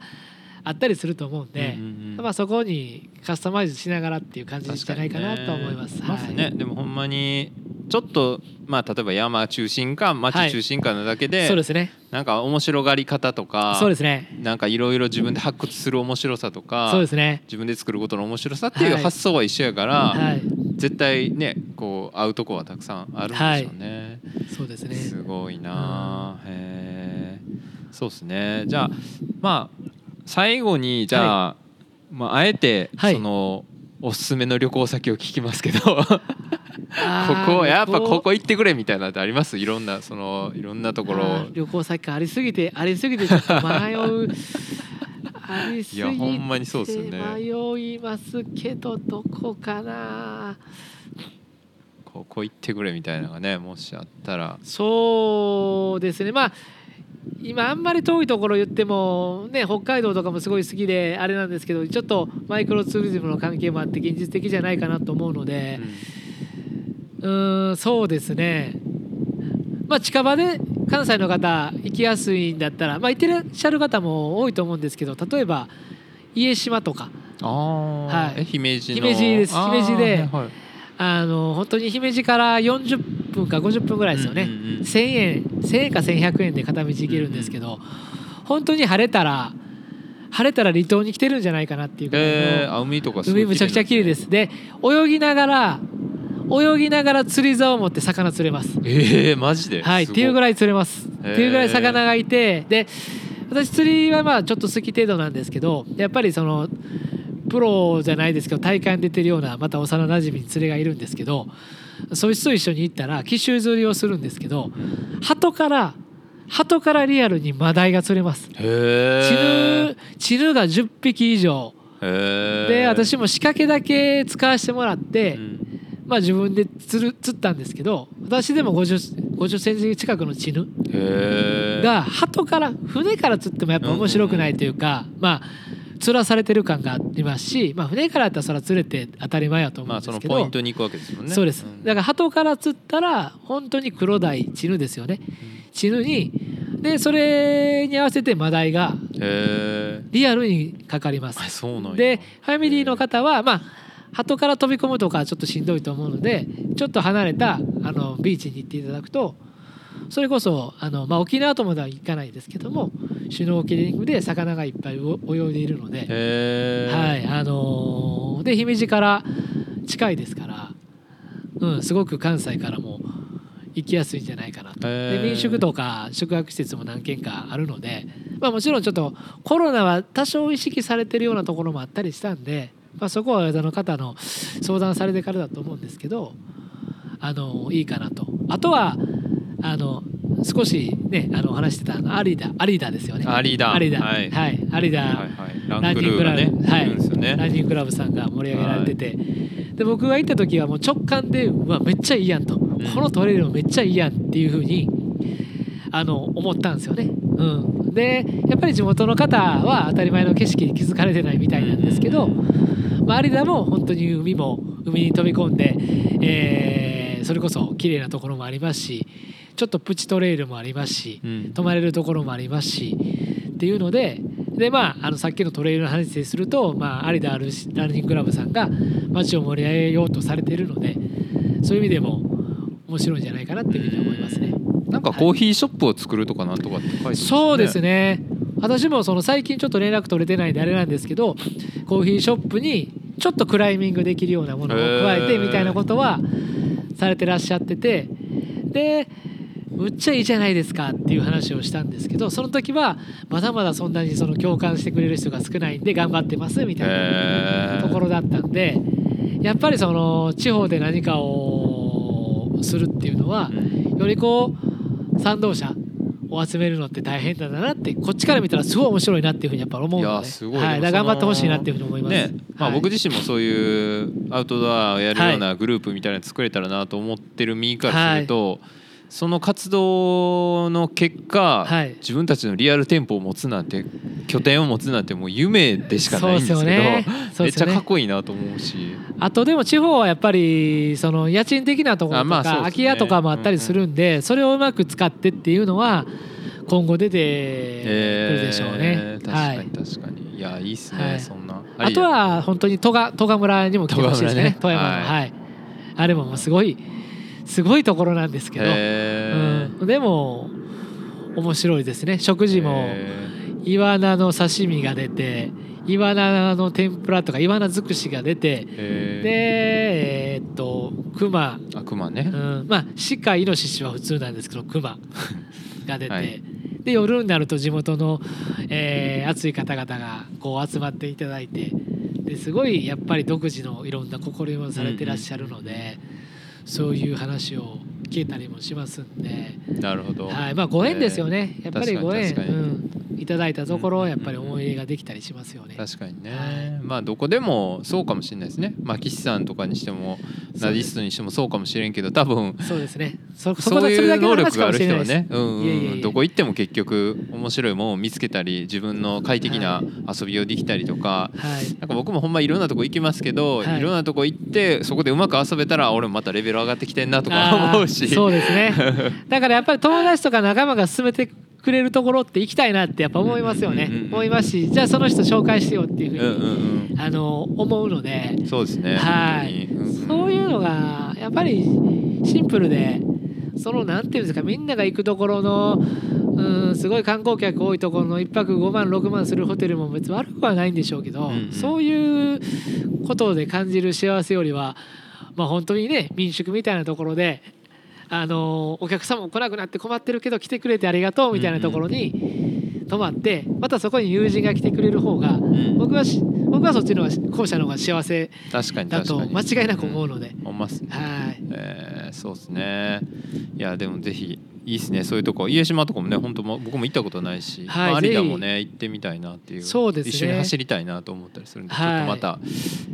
あったりすると思うんで、うんうんうんまあ、そこにカスタマイズしながらっていう感じじゃないかなと思います。まはいすねでもほんまにちょっとまあ例えば山中心か町中心かなだけで、そうですね。なんか面白がり方とかそうですね。なんかいろいろ自分で発掘する面白さとかそうですね。自分で作ることの面白さっていうはい発想は一緒やから、はい。絶対ねこう合うとこはたくさんあるんでしょうね。そうですね。すごいなあ、へえそうですねじゃあまあ最後にじゃあ、まあ、あえてはい。その、おすすめの旅行先を聞きますけど。ここやっぱここ行ってくれみたいなのってあります？いろんなそのいろんなところ。旅行先かありすぎてありすぎてちょっと迷う。いやほんまにそうっすよね。迷いますけどどこかな？ここ行ってくれみたいなのがねもしあったら。そうですね。まあ今あんまり遠いところ言ってもね北海道とかもすごい好きであれなんですけどちょっとマイクロツーリズムの関係もあって現実的じゃないかなと思うのでうーんそうですね。まあ近場で関西の方行きやすいんだったらまあ行ってらっしゃる方も多いと思うんですけど例えば家島とか。ああ、はい。え姫路の姫路です。姫路ではいはいあの本当に姫路から40分か50分ぐらいですよね、うんうんうん。1000円1000円か1100円で片道行けるんですけど、本当に晴れたら晴れたら離島に来てるんじゃないかなっていうぐらいの、えー、あ海とか海むちゃくちゃ綺麗です。で泳ぎながら泳ぎながら釣り竿を持って魚釣れます。えー、マジで？はいっていうぐいらい釣れます。っていうぐらい魚がいてで私釣りはまあちょっと好き程度なんですけどやっぱりそのプロじゃないですけど大会に出てるようなまた幼なじみに連れがいるんですけどそいつと一緒に行ったら奇襲釣りをするんですけど鳩から鳩からリアルにマダイが釣れます。へチヌチヌが10匹以上。えで私も仕掛けだけ使わせてもらって、うん。まあ自分で釣る釣ったんですけど私でも50 50センチ近くのチヌが鳩から船から釣ってもやっぱ面白くないというか、まあ釣らされてる感がありますし、まあ、船からだったらそれは釣れて当たり前やと思うんですけど、ポイントに行くわけですもんね。そうです。ん。だから鳩から釣ったら本当に黒鯛チヌですよね。チヌにでそれに合わせてマダイがリアルにかかります。でファミリーの方はまあ鳩から飛び込むとかはちょっとしんどいと思うのでちょっと離れたあのビーチに行っていただくとそれこそあの、まあ、沖縄とまでは行かないですけどもシュノーケリングで魚がいっぱい泳いでいるので、はいあのーで姫路から近いですから、うん、すごく関西からも行きやすいんじゃないかなと。で民宿とか宿泊施設も何軒かあるので、まあ、もちろんちょっとコロナは多少意識されてるようなところもあったりしたんで、まあ、そこはその方の相談されてからだと思うんですけどあのいいかなと。あとはあの少しねあの話してたあのアリダアリダですよね。アリダ。アリダ。はい。はい、アリダ、はいはいランニングクラブ、ね。はい。ね。ランニングクラブさんが盛り上げられてて、で僕が行った時はもう直感でうわめっちゃいいやんと、このトレイルもめっちゃいいやんっていうふうにあの思ったんですよね。うん、でやっぱり地元の方は当たり前の景色に気づかれてないみたいなんですけど、まあ、有田も本当に海も海に飛び込んで、えーそれこそ綺麗なところもありますしちょっとプチトレイルもありますし、うん。泊まれるところもありますしっていうのでで、まあ、あのさっきのトレイルの話ですると、まあ、有田あるランニングクラブさんが街を盛り上げようとされているのでそういう意味でも面白いんじゃないかなっていうふうに思いますね。なんかコーヒーショップを作るとかなんとかって書いてましたね。そうですね。私もその最近ちょっと連絡取れてないんであれなんですけどコーヒーショップにちょっとクライミングできるようなものを加えてみたいなことはされてらっしゃっててでむっちゃいいじゃないですかっていう話をしたんですけどその時はまだまだそんなにその共感してくれる人が少ないんで頑張ってますみたいなところだったんでやっぱりその地方で何かをするっていうのはよりこう賛同者を集めるのって大変だなってこっちから見たらすごい面白いなっていうふうにやっぱ思ういので、やすごいはい、頑張ってほしいなっていうふうに思います。ね。まあ、はい。僕自身もそういうアウトドアをやるようなグループみたいなの作れたらなと思ってる身からすると、その活動の結果、はい。自分たちのリアル店舗を持つなんて拠点を持つなんてもう夢でしかないんですけどね。そうめっちゃかっこいいなと思うし。あとでも地方はやっぱりその家賃的なところとか、空き家とかもあったりするんで、それをうまく使ってっていうのは今後出てくるでしょうね。えー。確はい。かに確かに、い、やいいっすね、はい。そんな。あとは本当に戸賀村にも来てほしいですね。富山の、ははい。あれもすごいすごいところなんですけど、うん、でも面白いですね。食事もへイワナの刺身が出てイワナの天ぷらとかイワナ尽くしが出てでえーっとクマ、あ熊ね、うん、まあ鹿イノシシは普通なんですけどクマが出て、はい。で夜になると地元の、えー熱い方々がこう集まっていただいて。ですごいやっぱり独自のいろんな試みをされてらっしゃるので、そういう話を聞いたりもしますんで、なるほど、はい。まあ、ご縁ですよね、やっぱりご縁、うん、いただいたところやっぱり思い入れができたりしますよね。確かにね、はい。まあどこでもそうかもしれないですね。まあ岸さんとかにしてもナディストにしてもそうかもしれんけど多分そうですね。そそういう能力がある。人はね、うん。どこ行っても結局面白いものを見つけたり自分の快適な遊びをできたりとか、はい。なんか僕もほんまいろんなとこ行きますけど、はい。い、ろんなとこ行ってそこでうまく遊べたら俺もまたレベル上がってきてんなとか思うしそうですね。だからやっぱり友達とか仲間が勧めてくれるところって行きたいなってやっぱ思いますよねうんうんうん。思いますし、じゃあその人紹介してよっていううんふうに、うんあの思うので。うんそうですねはい、本当にんんそういうのがやっぱりシンプルでそのなんていうんですかみんなが行くところのうんすごい観光客多いところの1泊5万6万するホテルも別に悪くはないんでしょうけど、うんうんそういうことで感じる幸せよりはまあ本当にね民宿みたいなところで。あのお客様も来なくなって困ってるけど来てくれてありがとうみたいなところに泊まってまたそこに友人が来てくれる方がん。僕はし僕はそっちの方が後者の方が幸せだと間違いなく思うので、思いますね。はい。えーそうですね。いやでもぜひいいですね。そういうとこ。家島とかもね本当も僕も行ったことないし、はいまあ、有田もね行ってみたいなっていう。そうですね。一緒に走りたいなと思ったりするんで、はい。ちょっとまた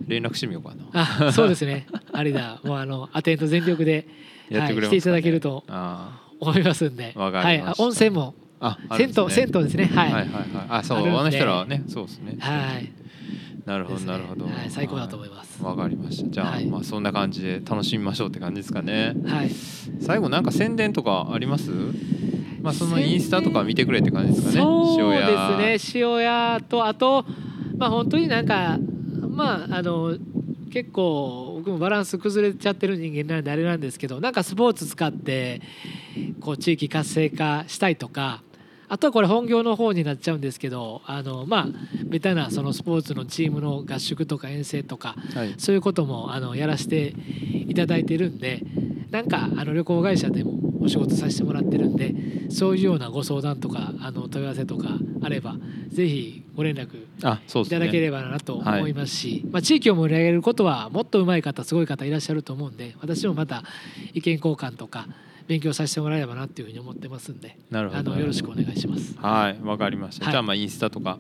連絡してみようかな。あそうですね。あれだもうあのアテント全力で、やってくれますか、ね。はい来ていただけるとあ思いますんで。はい、あ温泉もーああるん銭湯、ですね。銭湯ですね。はい。はいはいはい。あそうあの人らはねそうですね。はい。なるほど、ね。なるほど、はい最高だと思います。わかりました。じゃあ、はい。まあそんな感じで楽しみましょうって感じですかね。はい。最後なんか宣伝とかあります？まあそのインスタとか見てくれって感じですかね。そうですね。塩屋とあとまあ本当になんかまああの結構僕もバランス崩れちゃってる人間なんであれなんですけどなんかスポーツ使ってこう地域活性化したいとかあとはこれ本業の方になっちゃうんですけどあのまあベタなそのスポーツのチームの合宿とか遠征とかはい。そういうこともあのやらせていただいてるんでなんかあの旅行会社でもお仕事させてもらってるんでそういうようなご相談とかあの問い合わせとかあればぜひご連絡いただければなと思いますし、まあ、地域を盛り上げることはもっと上手い方すごい方いらっしゃると思うんで私もまた意見交換とか勉強させてもらえればなっていうふうに思ってますんでなるほど。あのよろしくお願いします。はいわかりました、はい。じゃあまあインスタとか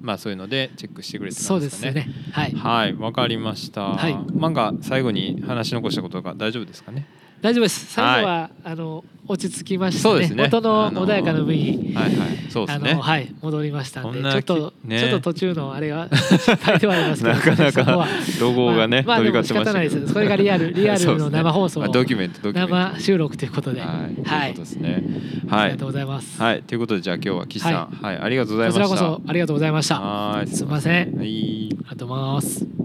まあそういうのでチェックしてくれてそうですね。はい。はいわかりました、はい。なんか最後に話し残したこととか大丈夫ですかね？大丈夫です。最後は、あの落ち着きましたね。ね。元の穏やかな雰囲気。はいはい。そうではい戻りましたんでちょっと、ちょっと途中のあれは失敗ではありますけど なかなかそこは。怒号がね、まあ、まあでも仕方ないです。それがリアル リアルの生放送、ドキュメントメント。生収録ということで。はい、はい。ということですね。はいありがとうございます、はい。ということでじゃあ今日は岸さん。はい、ありがとうございこちました。らこそありがとうございました。はいすいません。はい。ありがとうございます